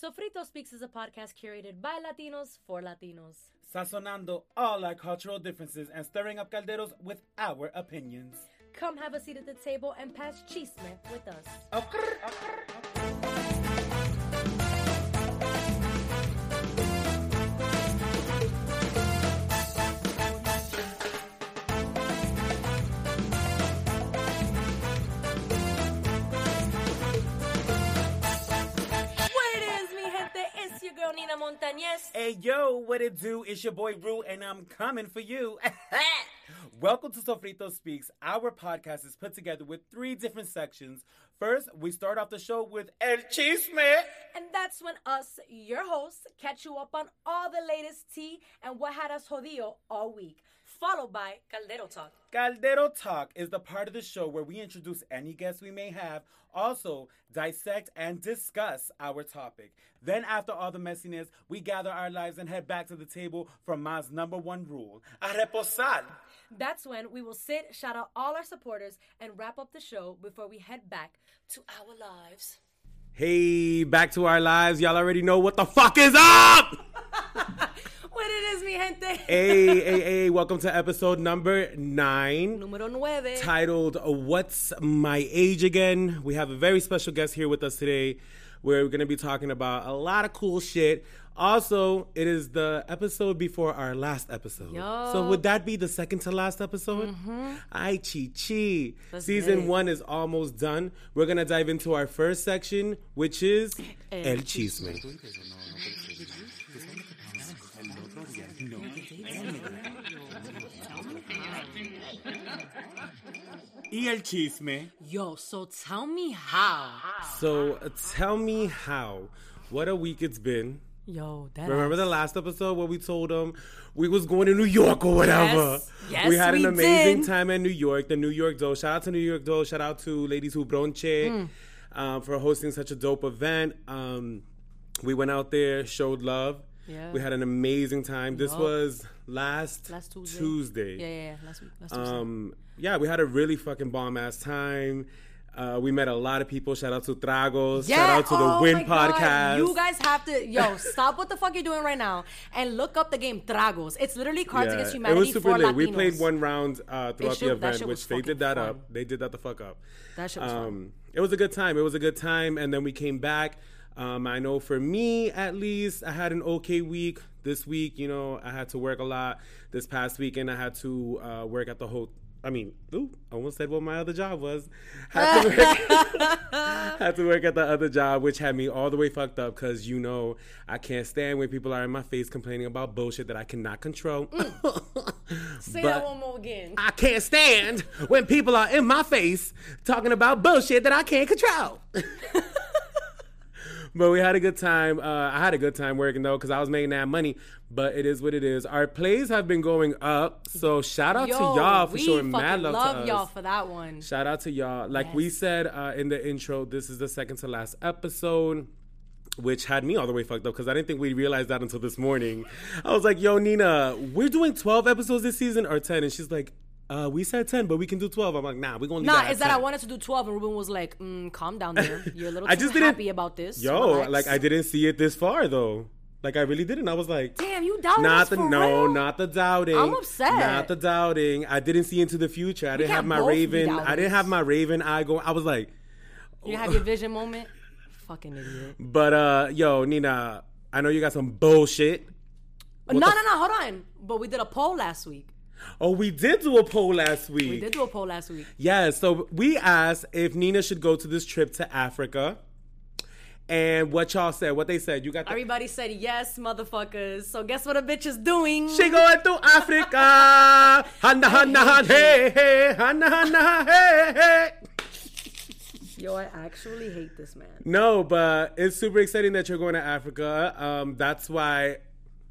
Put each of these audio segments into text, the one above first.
Sofrito Speaks is a podcast curated by Latinos for Latinos. Sazonando all our cultural differences and stirring up calderos with our opinions. Come have a seat at the table and pass chisme with us. What it It's your girl Nina Montañez. Hey yo, what it do? It's your boy Rue, and I'm coming for you. Welcome to Sofrito Speaks. Our podcast is put together with three different sections. First, we start off the show with El Chisme. And that's when us, your hosts, catch you up on all the latest tea and what had us jodido all week. Followed by Caldero Talk. Caldero Talk is the part of the show where we introduce any guests we may have, also dissect and discuss our topic. Then, after all the messiness, we gather our lives and head back to the table for Ma's number one rule: a reposar. That's when we will sit, shout out all our supporters, and wrap up the show before we head back to our lives. Hey, back to our lives. Y'all already know what the fuck is up. What it is, mi gente? hey, hey, hey! Welcome to episode number nine. Número nueve. titled What's My Age Again? We have a very special guest here with us today. Where we're going to be talking about a lot of cool shit. Also, it is the episode before our last episode. Yo. So, would that be the second to last episode? Mm-hmm. Ay, chi chi. Season it. one is almost done. We're going to dive into our first section, which is El Chisme. Y el chisme. Yo, so tell me how. So uh, tell me how. What a week it's been. Yo, that Remember the last episode where we told them we was going to New York or whatever? Yes. Yes, we had an we amazing did. time in New York. The New York Dough. Shout out to New York Dough. Shout out to Ladies Who Bronche Mm. um, for hosting such a dope event. Um, we went out there, showed love. Yeah. We had an amazing time. This Yup. was last, Last Tuesday. Tuesday. Yeah, yeah, yeah. Last week. Last Tuesday. Um, yeah, we had a really fucking bomb ass time. Uh, we met a lot of people. Shout out to Tragos. Yeah. Shout out to the oh Win my God. podcast. You guys have to, yo, stop what the fuck you're doing right now and look up the game Tragos. It's literally Cards Against Humanity. it was super for lit. Latinos. We played one round uh, throughout shit- the event, which they did that fun. up. They did that the fuck up. That shit was. Um, it was a good time. It was a good time, and then we came back. Um, I know for me, at least, I had an okay week. This week, you know, I had to work a lot. This past weekend, I had to uh, work at the whole. I mean, ooh, I almost said what my other job was. Had to work, had to work at the other job, which had me all the way fucked up because you know I can't stand when people are in my face complaining about bullshit that I cannot control. Mm. Say but- that one more again. I can't stand when people are in my face talking about bullshit that I can't control. But we had a good time. Uh, I had a good time working though because I was making that money. But it is what it is. Our plays have been going up, so shout out Yo, to y'all for showing mad love, love to us. y'all for that one. Shout out to y'all. Like we said uh, in the intro, this is the second to last episode. Which had me all the way fucked up because I didn't think we'd realize that until this morning. I was like, yo, Nina, we're doing 12 episodes this season or 10? And she's like, uh, we said 10, but we can do 12. I'm like, nah, we're going to Nah, that is at that I wanted to do 12 and Ruben was like, mm, calm down there. You're a little I too just didn't- happy about this. Yo, Relax. like, I didn't see it this far, though. Like, I really didn't. I was like, Damn, you doubted not the no, real? not the doubting. I'm upset. Not the doubting. I didn't see into the future. I didn't have my Raven. I didn't have my Raven eye going. I was like, You have your vision moment? Fucking idiot. but uh, yo, Nina, I know you got some bullshit. no, no, no, hold on. But we did a poll last week. Oh, we did do a poll last week. We did do a poll last week. Yeah, so we asked if Nina should go to this trip to Africa. And what y'all said, what they said, you got the, Everybody said yes, motherfuckers. So guess what a bitch is doing? She going to Africa. Hanna, hanna, han, hey, hey. Hanna, hanna, hey, hey. Yo, I actually hate this man. No, but it's super exciting that you're going to Africa. Um, that's why,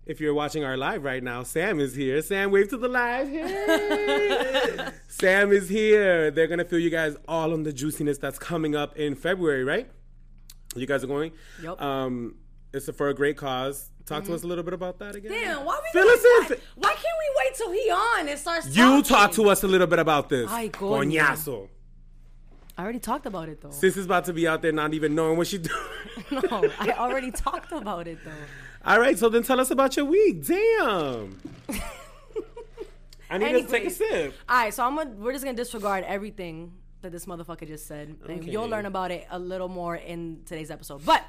if you're watching our live right now, Sam is here. Sam, wave to the live. Hey. Sam is here. They're gonna feel you guys all on the juiciness that's coming up in February, right? You guys are going. Yep. Um, it's for a great cause. Talk to us a little bit about that again. Damn, why we Fill us in. why, why can't we wait till he on and starts You talking? talk to us a little bit about this. Ay, coño. Coñazo. I already talked about it though. Sis is about to be out there not even knowing what she's doing. no, I already talked about it though. All right, so then tell us about your week. Damn. I need to take a sip. All right, so I'm gonna, we're just gonna disregard everything that this motherfucker just said, and Okay. you'll learn about it a little more in today's episode. But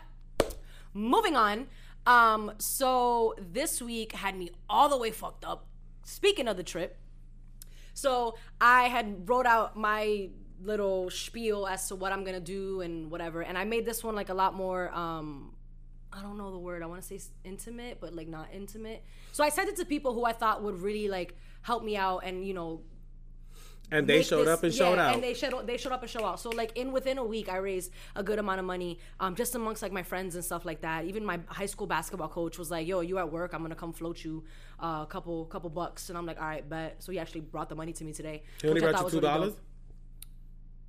moving on, um, so this week had me all the way fucked up. Speaking of the trip, so I had wrote out my little spiel as to what I'm gonna do and whatever, and I made this one like a lot more. Um, I don't know the word. I want to say intimate, but like not intimate. So I sent it to people who I thought would really like help me out and you know And they showed this- up and yeah, showed out. and they showed they showed up and show out. So like in within a week, I raised a good amount of money, um, just amongst like my friends and stuff like that. Even my high school basketball coach was like, "Yo, you at work? I'm gonna come float you uh, a couple couple bucks." And I'm like, "All right, bet." So he actually brought the money to me today. he only brought you two dollars. dope.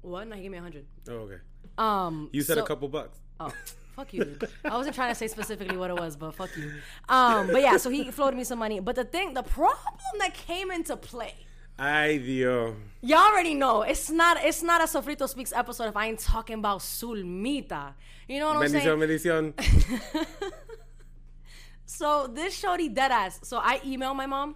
What? No, he gave me a hundred. Oh, okay. Um, You said so- a couple bucks. Oh, fuck you. dude. I wasn't trying to say specifically what it was, but fuck you. Um, but yeah, so he floated me some money. But the thing, the problem that came into play. Ay, Dios. Y'all already know it's not it's not a Sofrito Speaks episode if I ain't talking about Sulmita. You know what I'm saying? Bendición, bendición. So this shorty dead ass. So I emailed my mom.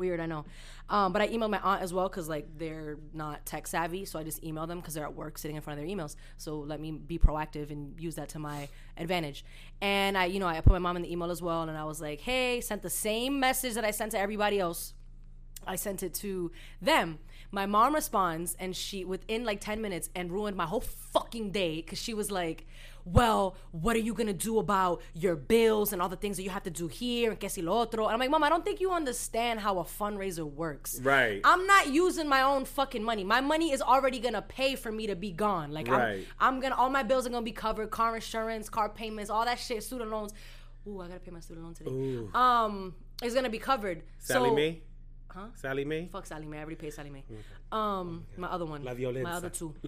Weird, I know. Um, but I emailed my aunt as well because like they're not tech savvy. So I just emailed them because they're at work sitting in front of their emails. So let me be proactive and use that to my advantage. And I, you know, I put my mom in the email as well, and I was like, hey, sent the same message that I sent to everybody else. I sent it to them. My mom responds, and she within like ten minutes, and ruined my whole fucking day because she was like, "Well, what are you gonna do about your bills and all the things that you have to do here and que si lo otro?" And I'm like, "Mom, I don't think you understand how a fundraiser works. Right. I'm not using my own fucking money. My money is already gonna pay for me to be gone. Like, Right. I'm, I'm gonna all my bills are gonna be covered, car insurance, car payments, all that shit, student loans. Ooh, I gotta pay my student loan today. Ooh. Um, it's gonna be covered. Sally so, Mae? Huh? Sallie Mae? Fuck Sallie Mae. I already paid Sallie Mae. Um, my other one. La Violenza. My other two.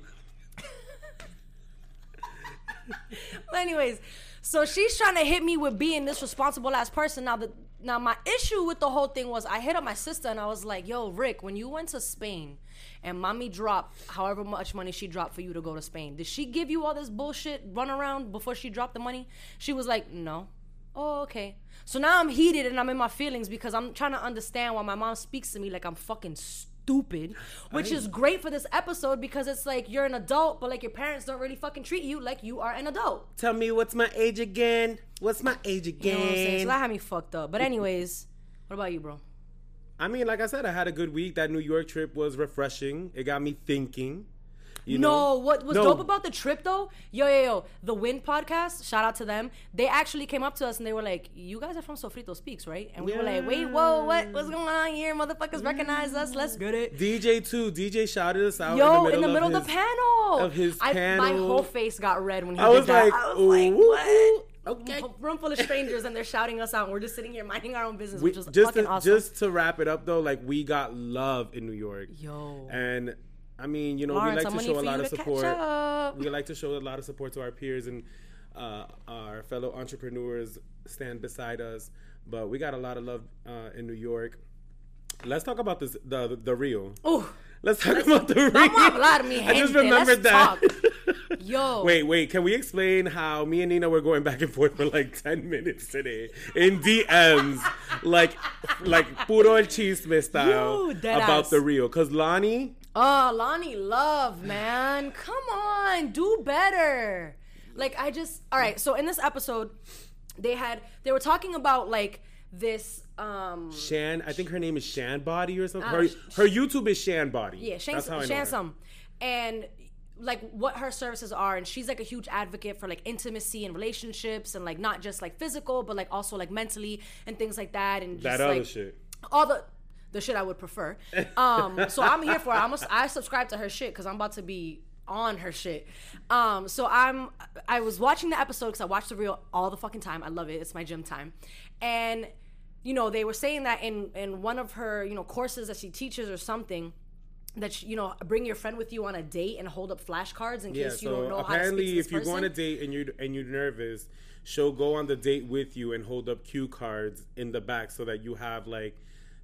but anyways, so she's trying to hit me with being this responsible ass person. Now the now my issue with the whole thing was I hit up my sister and I was like, "Yo, Rick, when you went to Spain." And mommy dropped however much money she dropped for you to go to Spain. Did she give you all this bullshit run around before she dropped the money? She was like, no. Oh, okay. So now I'm heated and I'm in my feelings because I'm trying to understand why my mom speaks to me like I'm fucking stupid, which is great for this episode because it's like you're an adult, but like your parents don't really fucking treat you like you are an adult. Tell me what's my age again? What's my age again? You know what I'm saying? So that had me fucked up. But anyways, what about you, bro? I mean, like I said, I had a good week. That New York trip was refreshing. It got me thinking. You no, know? what was No. dope about the trip though? Yo, yo, yo, the Wind podcast. Shout out to them. They actually came up to us and they were like, "You guys are from Sofrito Speaks, right?" And we were like, "Wait, whoa, what? What's going on here? Motherfuckers recognize us. Let's get it." DJ too. DJ shouted us out Yo, in the middle, of, his, the panel, of his I, My whole face got red when he I did was that. like, I was like, what? okay. Room full of strangers and they're shouting us out. and We're just sitting here minding our own business, We, which was just fucking to, awesome. just to wrap it up though, like we got love in New York, Yo, and I mean, you know, we like to show a lot of support. We like to show a lot of support to our peers and uh, our fellow entrepreneurs stand beside us. But we got a lot of love uh, in New York. Let's talk about this the the, the Rio. Ooh, Let's talk about the Rio. vamos a hablar, mi I just remembered Let's that. yo, Wait, wait. Can we explain how me and Nina were going back and forth for like ten minutes today in DMs, like like puro el chisme style Yo, about ass. the real. Cause Loni, Oh, Loni Love, man. Come on, do better. Like I just all right, so in this episode, they had they were talking about like this um Shan, I think her name is Shan Boody or something. Ah, Her, her YouTube is Shan Boody. yeah, Shan, That's how I know her. Shansum. And like what her services are and she's like a huge advocate for like intimacy and relationships and like not just like physical but like also like mentally and things like that and just That other like shit. all the the shit I would prefer. Um, so I'm here for it. I'm a, I subscribe to her shit because I'm about to be on her shit. Um, so I'm I was watching the episode because I watch the reel all the fucking time. I love it. It's my gym time, and you know they were saying that in in one of her you know courses that she teaches or something. That she, you know, bring your friend with you on a date and hold up flashcards in Yeah, case you don't so know how to speak apparently, to this if you go on a date and you're and you're nervous, she'll go on the date with you and hold up cue cards in the back so that you have like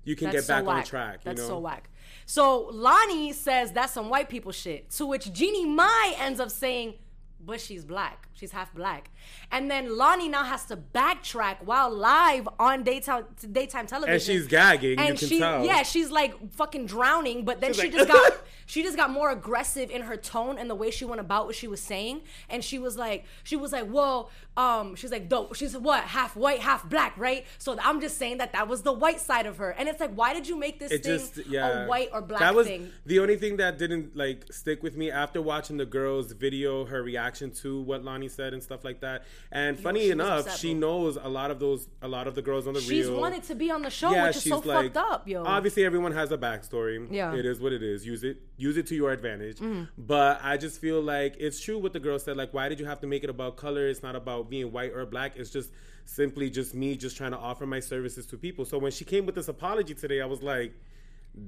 you can That's get back so on track. That's you know? so whack. So Loni says that's some white people shit. To which Jeannie Mai ends up saying, but she's black. She's half black. And then Loni now has to backtrack while live on daytime daytime television. And she's gagging, you And can she, tell. yeah, she's like fucking drowning. But then She's she like- just got she just got more aggressive in her tone and the way she went about what she was saying. And she was like, she was like, well, um, she's like, dope. She's what, half white, half black, right? So I'm just saying that that was the white side of her. And it's like, why did you make this it thing just yeah a white or black that was thing? the only thing that didn't like stick with me after watching the girl's video her reaction to what loni said and stuff like that. And funny she enough she knows a lot of those a lot of the girls on the She's reel. wanted to be on the show, which is so fucked up, yo. obviously everyone has a backstory. Yeah. it is what it is. Use it use it to your advantage. Mm-hmm. but i just feel like it's true what the girl said like why did you have to make it about color? It's not about being white or black. It's just simply just me just trying to offer my services to people. So when she came with this apology today i was like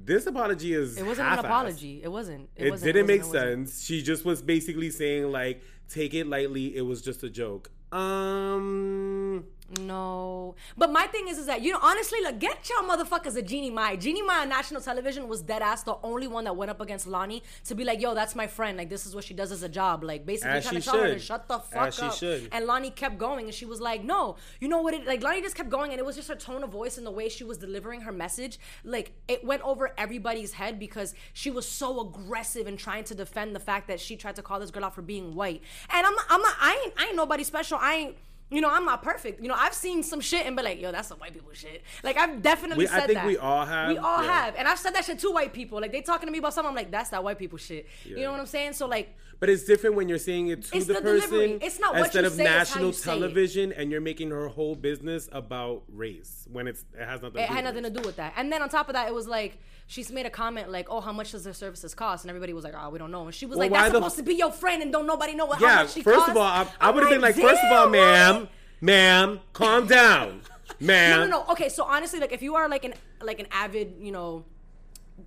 this apology is It wasn't an apology. It wasn't. It, It, wasn't, didn't make wasn't, it wasn't. sense. She just was basically saying like, take it lightly. It was just a joke. Um, No, but my thing is, is that you know, honestly, like, get y'all motherfuckers a Jeannie Mai. Jeannie Mai on national television was dead ass the only one that went up against Loni to be like, yo, that's my friend. Like, this is what she does as a job. Like, basically As trying to she tell her to shut the fuck As up. should. And Loni kept going, and she was like, no, you know what? It like Loni just kept going, and it was just her tone of voice and the way she was delivering her message. Like, it went over everybody's head because she was so aggressive and trying to defend the fact that she tried to call this girl out for being white. And I'm, I'm not, I ain't, I ain't nobody special. I ain't. You know, I'm not perfect. You know, I've seen some shit and be like, yo, that's some white people shit. Like, I've definitely We- I said think that. we all have, We all yeah. have. And I've said that shit to white people. Like, they talking to me about something, I'm like, that's that white people shit. You know what I'm saying? So, like, but it's different when you're saying it to It's the, the person delivery. It's not what instead of how national you say it. television, and you're making her whole business about race when it's it has nothing. it to do had with nothing to do with that. And then on top of that, it was like, she's made a comment like, oh, how much does their services cost? And everybody was like, oh, we don't know. And she was Well, like, that's supposed to be your friend and don't nobody know what, how Yeah, much she first costs. of all, I, I would have been like, first of all, ma'am, ma'am, calm down, ma'am. No, no, no. Okay, so honestly, like if you are like an like an avid, you know,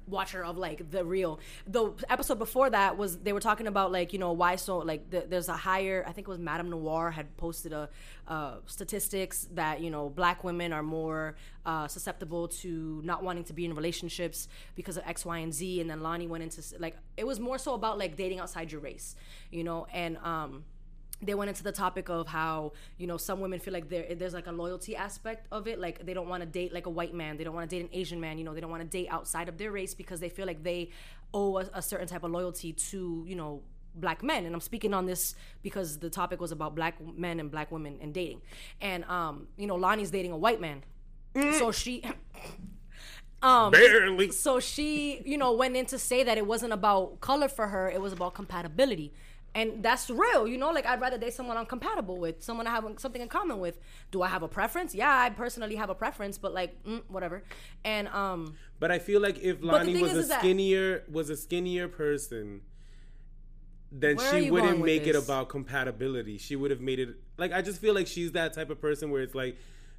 watcher of like the real, the episode before that was they were talking about like you know why so like the, there's a higher. I think it was Madame Noire had posted a uh, statistics that you know black women are more uh, susceptible to not wanting to be in relationships because of X, Y, and Z. And then Loni went into like it was more so about like dating outside your race, you know, and um they went into the topic of how you know some women feel like there there's like a loyalty aspect of it. Like they don't want to date like a white man. They don't want to date an asian man you know. They don't want to date outside of their race because they feel like they owe a, a certain type of loyalty to you know black men. And i'm speaking on this because the topic was about black men and black women and dating. And um you know loni's dating a white man. So she um Barely. so she, you know, went in to say that it wasn't about color for her, it was about compatibility. And that's real, you know, like I'd rather date someone I'm compatible with, someone I have something in common with. Do I have a preference? Yeah, I personally have a preference, but like, mm, whatever. And um, But I feel like if Loni was is, a is that- skinnier was a skinnier person, then she wouldn't make it about compatibility. She would have made it like I just feel like she's that type of person where it's like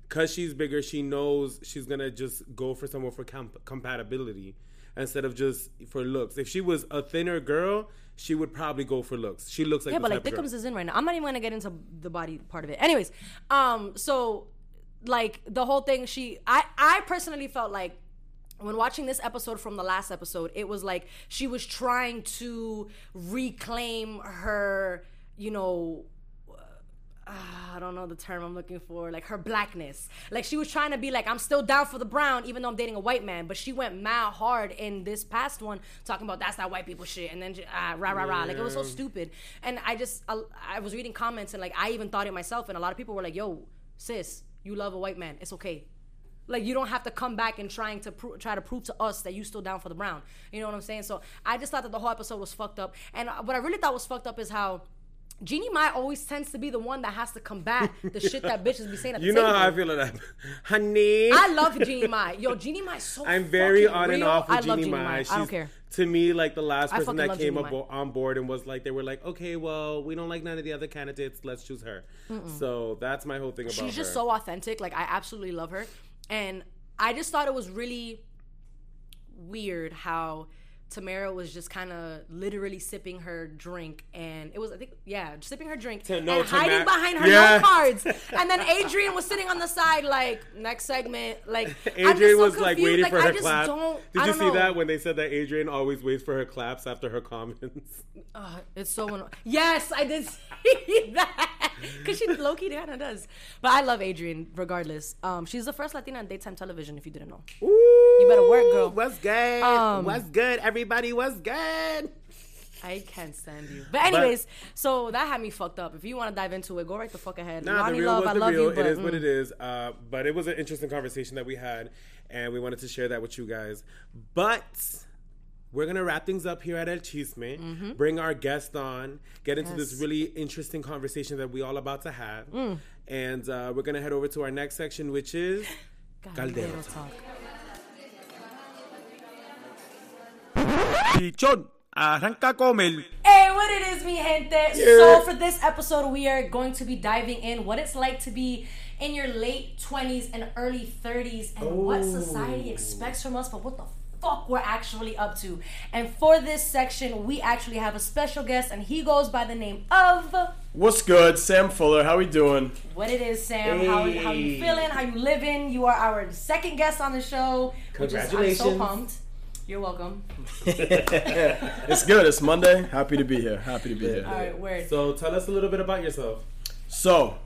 cuz she's bigger, she knows she's to just go for someone for comp- compatibility instead of just for looks. If she was a thinner girl, she would probably go for looks. She looks like yeah, but like girl. Is in right now. I'm not even gonna get into the body part of it. Anyways, um, so like the whole thing, she, I, I personally felt like when watching this episode from the last episode, it was like she was trying to reclaim her, you know, uh, I don't know the term I'm looking for, like her blackness. Like she was trying to be like, I'm still down for the brown, even though I'm dating a white man. But she went mad hard in this past one, talking about that's that white people shit, and then uh, rah rah rah. Like it was so stupid. And I just, I, I was reading comments and like I even thought it myself, and a lot of people were like, Yo, sis, you love a white man, it's okay. Like you don't have to come back and trying to pro- try to prove to us that you still down for the brown. You know what I'm saying? So I just thought that the whole episode was fucked up. And what I really thought was fucked up is how Jeannie Mai always tends to be the one that has to combat the shit that bitches be saying at the You know how I feel about that. Honey. I love Jeannie Mai. Yo, Jeannie Mai so I'm very on and off with I love Jeannie Mai. I don't care. To me, like the last person that came Jeannie up Mai. on board and was like, they were like, okay, well, we don't like none of the other candidates. Let's choose her. So that's my whole thing about her. She's just her. so authentic. Like I absolutely love her, and I just thought it was really weird how Tamera was just kind of literally sipping her drink, and it was I think yeah, sipping her drink To- no, and hiding behind her Yeah. note cards. and then Adrienne was sitting on the side, like next segment, like Adrienne so was like confused, waiting for I her clap. Did you see know. that when they said that Adrienne always waits for her claps after her comments? Uh, it's so annoying. Yes, I did see that because she low key kind of does. But I love Adrienne regardless. Um, she's the first Latina on daytime television. If you didn't know, you better work, girl. What's good? Um, what's good? Everybody, what's good? I can't stand you. But anyways, so that had me fucked up. If you want to dive into it, go right the fuck ahead. Nah, the real Love, was I the love real. you, but it is what mm. it is. Uh, but it was an interesting conversation that we had, and we wanted to share that with you guys. But we're gonna wrap things up here at El Chisme. Mm-hmm. Bring our guest on, get into this really interesting conversation that we all about to have, Mm. and uh, we're gonna head over to our next section, which is Caldero Caldero talk. Pichón, arranca con el Hey, what it is, mi gente. Yeah. So for this episode, we are going to be diving in what it's like to be in your late 20s and early 30s and what society expects from us, but what the fuck we're actually up to. And for this section, we actually have a special guest, and he goes by the name of What's good? Sam Fuller, how we doing? what it is, Sam. How, how you feeling? How you living? You are our second guest on the show. Which is, I'm so pumped. You're welcome. It's good. It's Monday. Happy to be here. Happy to be here. All right, word. So tell us a little bit about yourself. So,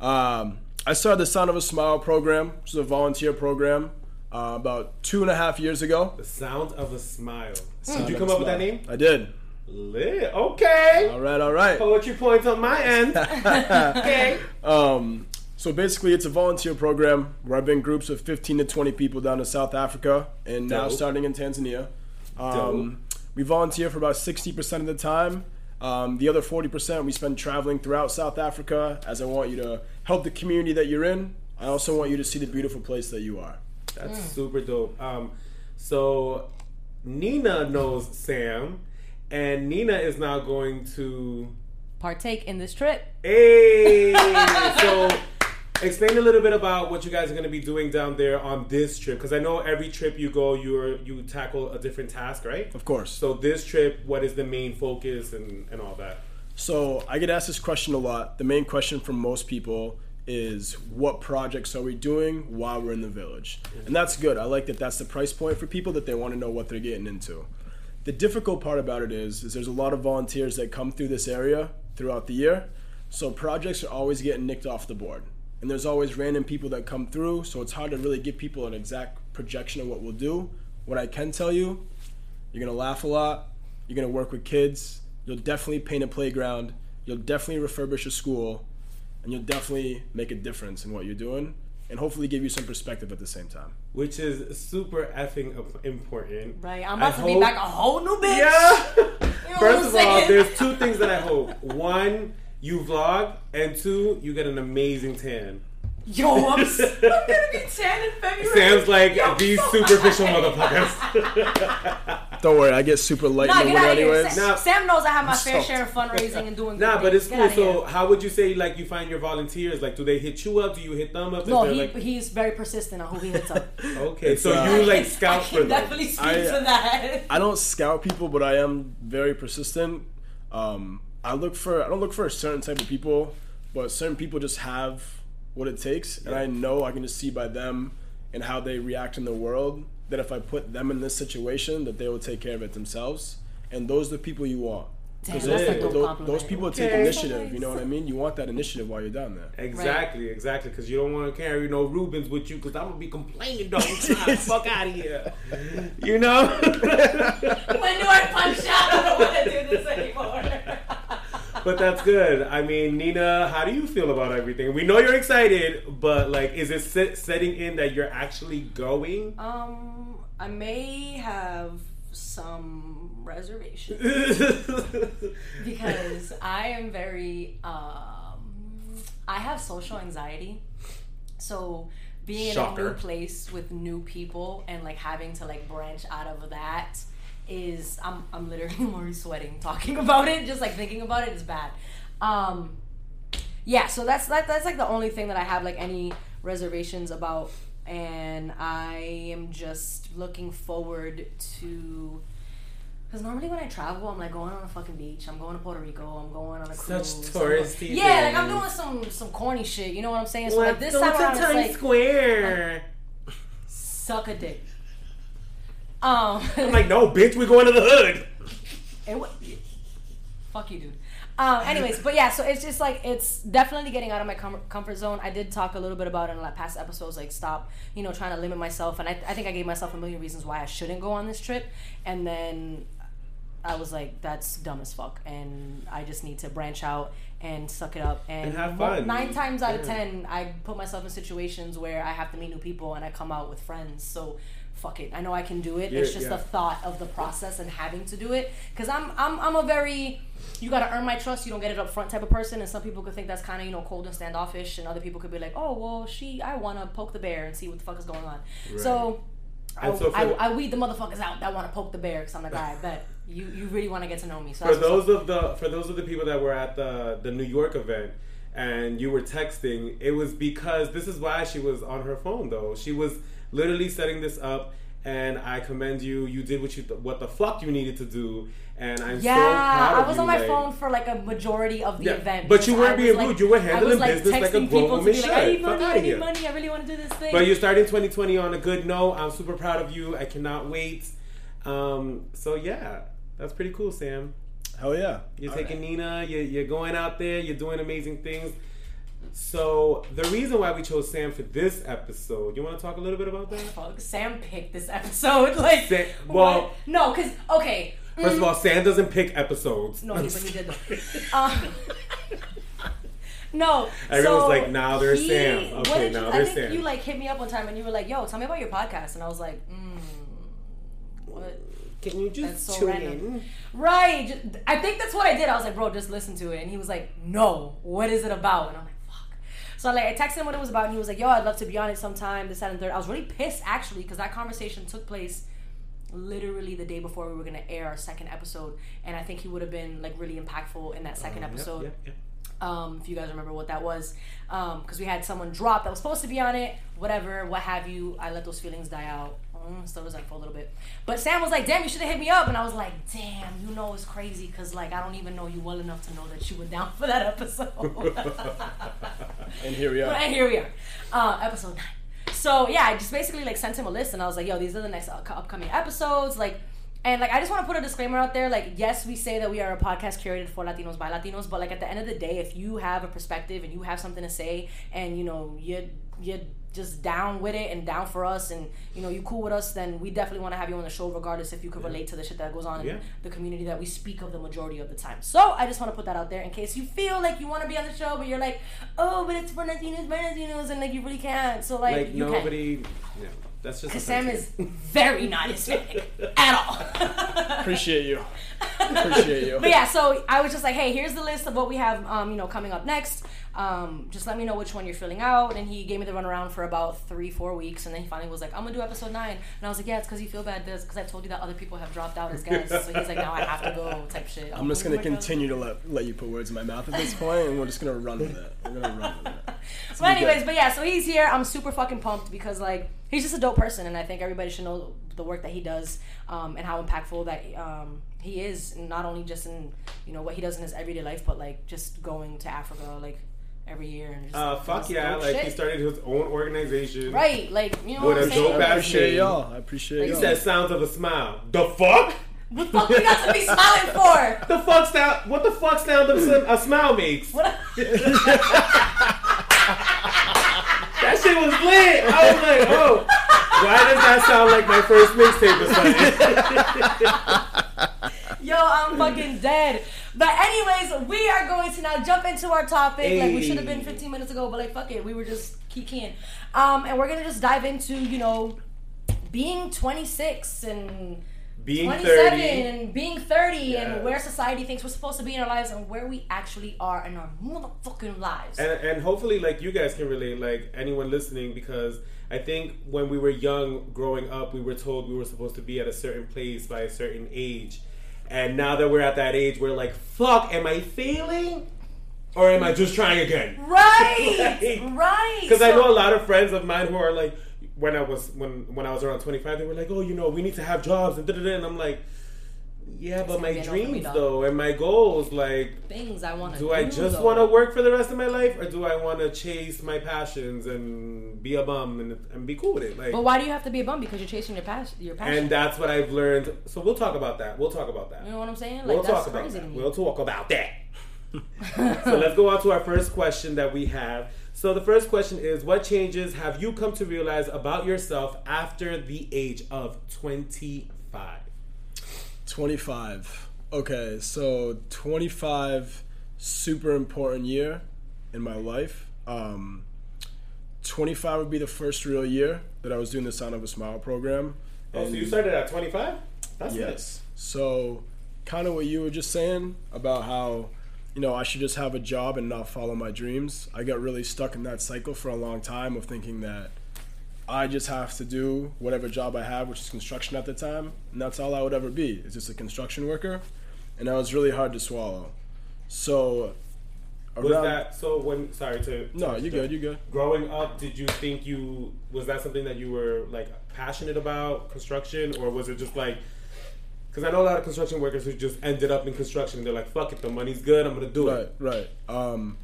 um, I started the Sound of a Smile program, which is a volunteer program, uh, about two and a half years ago. The sound of a smile. Sound Did you come up with that name? I did. Lit. Okay. All right, all right. Poetry points on my end. okay. Um, so basically, it's a volunteer program where I've been groups of 15 to 20 people down to South Africa and now starting in Tanzania. Um, we volunteer for about 60% of the time. Um, the other 40% we spend traveling throughout South Africa as I want you to help the community that you're in. I also want you to see the beautiful place that you are. That's super dope. Um, so Nina knows Sam, and Nina is now going to. Partake in this trip. Hey. so explain a little bit about what you guys are going to be doing down there on this trip, because I know every trip you go, you you tackle a different task, right? Of course. So this trip, what is the main focus and and all that? So I get asked this question a lot. The main question from most people is what projects are we doing while we're in the village? And that's good. I like that that's the price point for people that they want to know what they're getting into. The difficult part about it is, is there's a lot of volunteers that come through this area throughout the year. So projects are always getting nicked off the board. And there's always random people that come through, so it's hard to really give people an exact projection of what we'll do. What I can tell you, you're gonna laugh a lot. You're gonna work with kids. You'll definitely paint a playground. You'll definitely refurbish a school, and you'll definitely make a difference in what you're doing, and hopefully give you some perspective at the same time. Which is super effing important. Right, I'm I about to be hope- back a whole new bitch. Yeah. know First I'm of all, there's two things that I hope. One, you vlog, and two, you get an amazing tan. Yo, I'm, s- I'm gonna be tan in February. Sam's like Yo, these so superficial motherfuckers. Don't worry, I get super light Nah, in the get winter out of here. anyways. Sam, Nah. Sam knows I have my fair So- share of fundraising and doing. nah, good but things. it's cool. So, here. how would you say like you find your volunteers? Like, do they hit you up? Do you hit them up? No, he, like, he's very persistent on who he hits up. okay, so uh, you like scout I for can them. definitely speak I- to that. I don't scout people, but I am very persistent. Um, I look for I don't look for a certain type of people, but certain people just have what it takes, and I know I can just see by them and how they react in the world that if I put them in this situation, that they will take care of it themselves. And those are the people you want. Damn, 'Cause that's those, a those, those people take Okay. initiative. You know what I mean? You want that initiative while you're down there. Exactly, exactly. Because you don't want to carry no Rubens with you. Because I'm gonna be complaining the whole time. Fuck out of here. You know. when do I punch out? I don't want to do this anymore. But that's good. I mean, Nina, how do you feel about everything? We know you're excited, but like, is it set, setting in that you're actually going? Um, I may have some reservations because I am very um I have social anxiety. So being in a new place with new people and like having to like branch out of that is I'm I'm literally already sweating talking about it. Just like thinking about it is bad. Um yeah, so that's that, that's like the only thing that I have like any reservations about and I am just looking forward to Because normally when I travel, I'm like going on a fucking beach. I'm going to Puerto Rico. I'm going on a cruise. Such touristy Yeah, like I'm doing some some corny shit. You know what I'm saying? So like this time around, Times like Square. suck a dick. Um, I'm like, no, bitch, we're going to the hood. It wa- Fuck you, dude. Um, anyways, but yeah, so it's just like it's definitely getting out of my com- comfort zone. I did talk a little bit about it in like past episodes, like stop, you know, trying to limit myself, and I, I think I gave myself a million reasons why I shouldn't go on this trip, and then I was like, that's dumb as fuck, and I just need to branch out and suck it up. And, And have fun. nine times out of ten, I put myself in situations where I have to meet new people, and I come out with friends. So fuck it, I know I can do it. it's just yeah. the thought of the process and having to do it, because I'm I'm I'm a very you gotta earn my trust. You don't get it up front type of person, and some people could think that's kind of you know cold and standoffish, and other people could be like, oh well, she I want to poke the bear and see what the fuck is going on. So. I, so for I, the- I weed the motherfuckers out that want to poke the bear because I'm like, all right, bet you you really want to get to know me. So for those of the for those of the people that were at the the New York event and you were texting, it was because this is why she was on her phone though. She was literally setting this up, and I commend you. You did what you what the fuck you needed to do, and I'm Yeah, so proud of I was you, on my like- phone for like a majority of the Yeah, event. but you weren't I was, being like- rude. You were I handling was, like, business like a texting grown people woman like, I should. need Fuck money, I need here. money, I really want to do this thing. But you're starting 2020 on a good note. I'm super proud of you. I cannot wait. Um, so yeah, that's pretty cool, Sam. Hell yeah. You're All taking right. Nina. You're, you're going out there. You're doing amazing things. So the reason why we chose Sam for this episode, you want to talk a little bit about that? Fuck, Sam picked this episode. Like, Sa- well- what? no, because okay. First of all, Sam doesn't pick episodes. No, he, but he did. Um, no, Everyone's so like, now there's he- Sam. what Okay, did you- now I there's think Sam. you like hit me up one time and you were like, "Yo, tell me about your podcast," and I was like, mm, "What?" Can you That's just so tune random. in? Right. I think that's what I did. I was like, bro, just listen to it. And he was like, no, what is it about? And I'm like. So like, I texted him what it was about, and he was like, yo, I'd love to be on it sometime, this, that, and third. I was really pissed, actually, because that conversation took place literally the day before we were going to air our second episode. And I think he would have been, like, really impactful in that second Yep, episode yep, yep. um, if you guys remember what that was, because we had someone drop that was supposed to be on it, whatever, what have you. I let those feelings die out. Mm, was like for a little bit, but Sam was like, "Damn, you should have hit me up," and I was like, "Damn, you know it's crazy because like I don't even know you well enough to know that you were down for that episode." And here we are. and here we are, uh, episode nine. So yeah, I just basically like sent him a list, and I was like, "Yo, these are the next up- upcoming episodes." Like, and like I just want to put a disclaimer out there. Like, yes, we say that we are a podcast curated for Latinos by Latinos, but like at the end of the day, if you have a perspective and you have something to say, and you know you're you're just down with it and down for us, and you know you cool with us, then we definitely want to have you on the show, regardless if you could relate to the shit that goes on Yeah. in the community that we speak of the majority of the time. So I just want to put that out there in case you feel like you want to be on the show, but you're like, oh, but it's for Latinos, by Latinos, and like you really can't. So like, Like you can. nobody. Yeah, that's just. Because Sam is very not Hispanic at all. Appreciate you. Appreciate you. But yeah, so I was just like, hey, here's the list of what we have, um, you know, coming up next. Um, just let me know which one you're filling out. And he gave me the runaround for about three, four weeks, and then he finally was like, I'm gonna do episode nine. And I was like, yeah, it's because you feel bad, this because I told you that other people have dropped out as guests. so he's like, now I have to go, type shit. I'm just gonna Oh my God. continue to let let you put words in my mouth at this point, and we're just gonna run with it. We're gonna run with it. So But anyways, good. but yeah, so he's here. I'm super fucking pumped because like he's just a dope person, and I think everybody should know the work that he does um, and how impactful that um, he is. Not only just in you know what he does in his everyday life, but like just going to Africa like every year and just Uh, fuck yeah! dope Like he started his own organization. right, like you know With what a I'm saying. dope I ass appreciate y'all. I appreciate Like He y'all. He said "Sounds of a Smile." The fuck? What the fuck we got to be smiling for? The fuck sound? What the fuck sound of a smile makes? What? That shit was lit. I was like, oh, why does that sound like my first mixtape or something? Yo, I'm fucking dead. But anyways, we are going to now jump into our topic. Like we should have been 15 minutes ago, but like fuck it, we were just kikiing. Um, and we're gonna just dive into you know being 26 and Being 27 30. and being 30 Yes. and where society thinks we're supposed to be in our lives and where we actually are in our motherfucking lives. And, and hopefully, like, you guys can relate, like, anyone listening, because I think when we were young, growing up, we were told we were supposed to be at a certain place by a certain age. And now that we're at that age, we're like, fuck, am I failing? Or am I just trying again? right, Like- right. Because I know a lot of friends of mine who are like, when I was when when I was around twenty five, they were like, oh, you know, we need to have jobs and da da da. And I'm like, Yeah, but my be a no for me, dreams though and my goals, like, Things I want to do. do I just want to work for the rest of my life, or do I want to chase my passions and be a bum and, and be cool with it? Like, But why do you have to be a bum? Because you're chasing your passion. Your passion. and that's what I've learned. So we'll talk about that. We'll talk about that. you know what I'm saying? Like we'll that's talk about that. We'll talk about that. so let's go on to our first question that we have. So the first question is what changes have you come to realize about yourself after the age of 25? 25. Okay, so 25, super important year in my life. Um, 25 would be the first real year that I was doing the Sound of a Smile program. Oh, so you started at 25? That's Yes. So, kind of what you were just saying about how, you know, I should just have a job and not follow my dreams. I got really stuck in that cycle for a long time of thinking that I just have to do whatever job I have, which is construction at the time, and that's all I would ever be. Is just a construction worker, and that was really hard to swallow. So, Was around- that so when sorry to no, you good, you good. growing up did you think you was that something that you were like passionate about construction or was it just like because i know a lot of construction workers who just ended up in construction and they're like fuck it the money's good i'm gonna do Right, it right. Right. Um,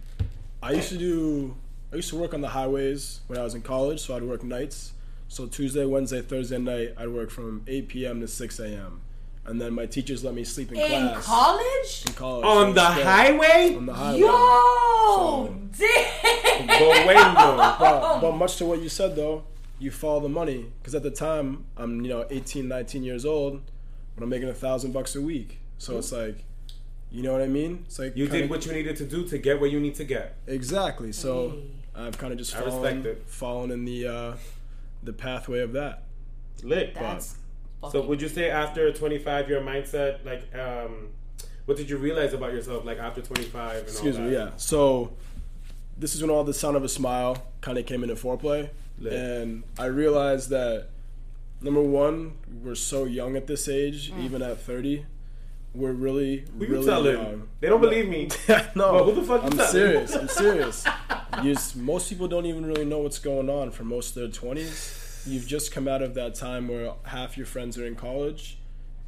I used to do. I used to work on the highways when I was in college, so I'd work nights. So Tuesday, Wednesday, Thursday night, I'd work from 8 p.m. to 6 a.m. And then my teachers let me sleep in, in class. college? In college. on so the instead- highway On the highway. Yo, So- damn. But wait, no. But, but much to what you said though, you follow the money because at the time I'm you know 18, 19 years old, but I'm making a thousand bucks a week. So it's like, you know what I mean? It's like you did what you needed to do to get where you need to get exactly. So Hey. I've kind of just I fallen, respect it. fallen in the uh, the pathway of that. lit That's so would you say after 25 your mindset like um what did you realize about yourself like after 25 and Excuse all me, yeah. So this is when all the sound of a smile kind of came into foreplay, Lit. and I realized that number one, we're so young at this age, Mm. even at thirty. We're really, Who you really telling? young. They don't believe me. no, Well, who the fuck you I'm telling? serious. I'm serious. You most people don't even really know what's going on for most of their twenties. You've just come out of that time where half your friends are in college,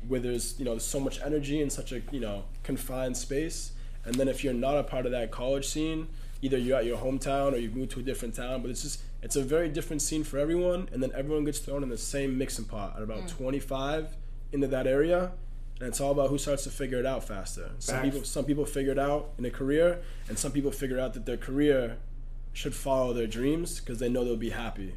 where there's you know so much energy in such a you know confined space, and then if you're not a part of that college scene, either you're at your hometown or you've moved to a different town, but it's just it's a very different scene for everyone, and then everyone gets thrown in the same mixing pot at about mm. 25 into that area. And it's all about who starts to figure it out faster. Some Facts. people, some people figure it out in a career, and some people figure out that their career should follow their dreams because they know they'll be happy.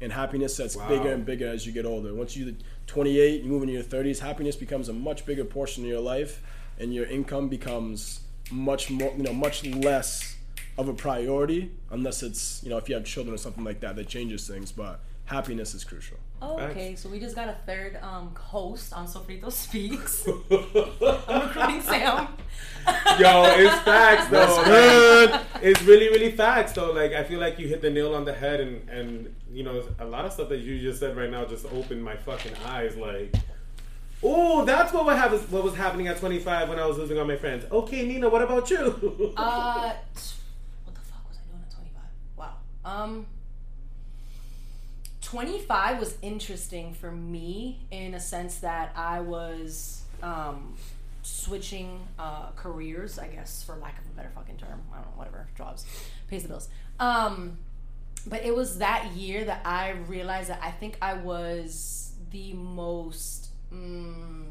And happiness gets Wow. bigger and bigger as you get older. Once you're 28, you move into your 30s, happiness becomes a much bigger portion of your life, and your income becomes much more, you know, much less of a priority, unless it's, you know, if you have children or something like that, that changes things. But happiness is crucial. Oh, okay, so we just got a third um, host on Sofrito Speaks. I'm recruiting Sam. Yo, it's facts though. Good. It's really, really facts though. Like I feel like you hit the nail on the head, and and you know a lot of stuff that you just said right now just opened my fucking eyes. Like, oh, that's what what, what was happening at 25 when I was losing all my friends. Okay, Nina, what about you? Uh, what the fuck was I doing at 25? Wow. Um, 25 was interesting for me in a sense that I was um, switching uh, careers, I guess, for lack of a better fucking term. I don't know, whatever. Jobs. Pays the bills. Um, but it was that year that I realized that I think I was the most mm,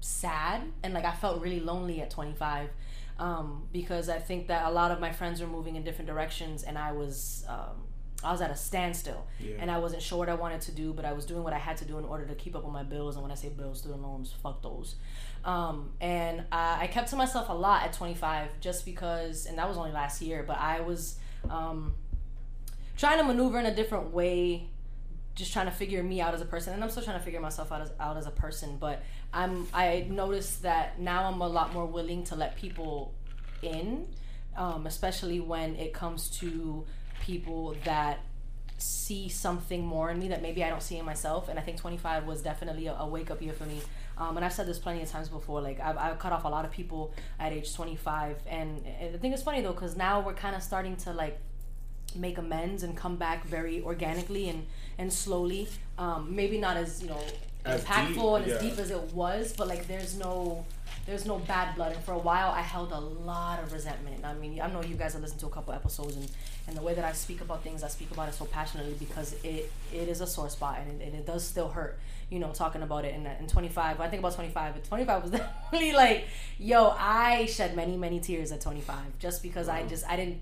sad and like I felt really lonely at 25 um, because I think that a lot of my friends were moving in different directions and I was um, I was at a standstill. Yeah. and I wasn't sure what I wanted to do but I was doing what I had to do in order to keep up with my bills. And when I say bills student loans fuck those. Um, and I, I kept to myself a lot at 25 just because and that was only last year but I was um, trying to maneuver in a different way just trying to figure me out as a person. And i'm still trying to figure myself out as, out as a person but i'm i noticed that now i'm a lot more willing to let people in um, especially when it comes to people that see something more in me that maybe i don't see in myself. And i think 25 was definitely a, a wake-up year for me. Um, and i've said this plenty of times before like i've, I've cut off a lot of people at age 25 and, and i think it's funny though because now we're kind of starting to like make amends and come back very organically and and slowly. Um, maybe not as you know As impactful deep, and as yeah. deep as it was, but like there's no there's no bad blood. And for a while, I held a lot of resentment. I mean, I know you guys have listened to a couple episodes, and, and the way that I speak about things, I speak about it so passionately because it it is a sore spot, and it, and it does still hurt. You know, talking about it. And in 25, I think about 25. But 25 was definitely like, yo, I shed many many tears at 25 just because I just I didn't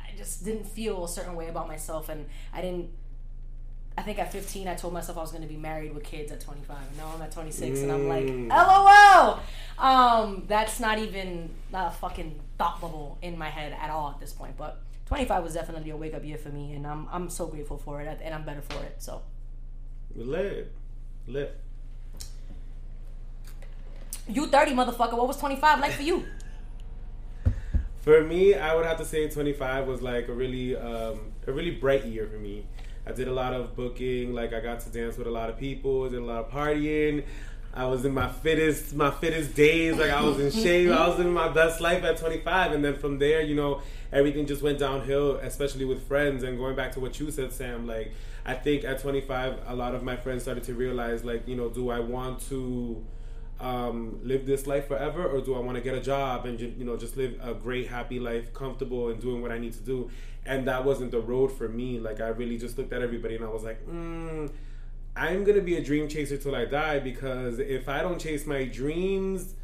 I just didn't feel a certain way about myself, and I didn't. I think at 15, I told myself I was going to be married with kids at 25. And now I'm at 26, and I'm like, Mm. LOL. Um, that's not even not a fucking thought bubble in my head at all at this point. But 25 was definitely a wake up year for me, and I'm I'm so grateful for it, and I'm better for it. So Lit. Lit. you 30, motherfucker. What was 25 like for you? For me, I would have to say 25 was like a really, um, a really bright year for me. I did a lot of booking. Like I got to dance with a lot of people. Did a lot of partying. I was in my fittest, my fittest days. Like I was in shape. I was living my best life at 25. And then from there, you know, everything just went downhill. Especially with friends. And going back to what you said, Sam. Like I think at 25, a lot of my friends started to realize, like, you know, do I want to um, live this life forever, or do I want to get a job and you know just live a great, happy life, comfortable and doing what I need to do? And that wasn't the road for me. Like I really just looked at everybody and I was like, mm, I'm gonna be a dream chaser till I die because if I don't chase my dreams,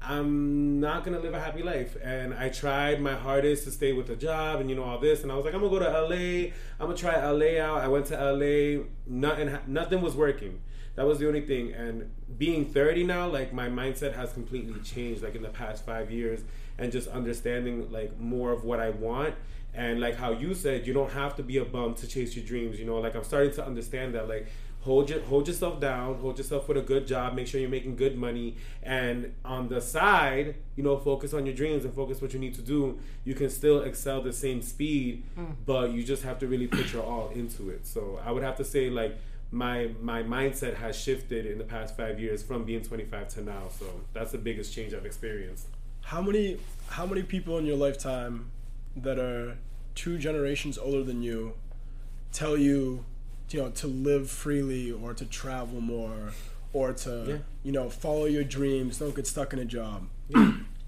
I'm not gonna live a happy life. And I tried my hardest to stay with a job and you know all this. And I was like, I'm gonna go to LA. I'm gonna try LA out. I went to LA. Nothing. Nothing was working. That was the only thing. And being 30 now, like my mindset has completely changed. Like in the past five years, and just understanding like more of what I want. And like how you said, you don't have to be a bum to chase your dreams. You know, like I'm starting to understand that. Like hold your hold yourself down hold yourself with a good job make sure you're making good money and on the side you know focus on your dreams and focus what you need to do you can still excel the same speed mm. but you just have to really put your all into it so i would have to say like my my mindset has shifted in the past five years from being 25 to now so that's the biggest change i've experienced How many how many people in your lifetime that are two generations older than you tell you, you know, to live freely or to travel more or to Yeah. you know follow your dreams, don't get stuck in a job.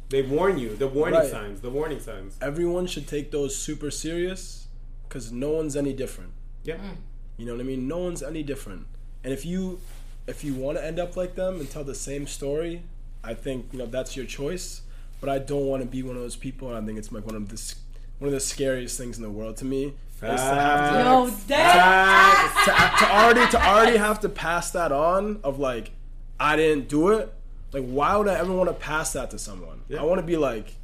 they warn you the warning Right. signs the warning signs Everyone should take those super serious because no one's any different. yeah mm. You know what I mean? No one's any different. And if you if you want to end up like them and tell the same story, I think you know that's your choice. But I don't want to be one of those people. And I think it's like one of the one of the scariest things in the world to me is to have to, Yo, damn. to, to already to already have to pass that on of like I didn't do it. Like why would I ever want to pass that to someone? Yeah. I want to be like,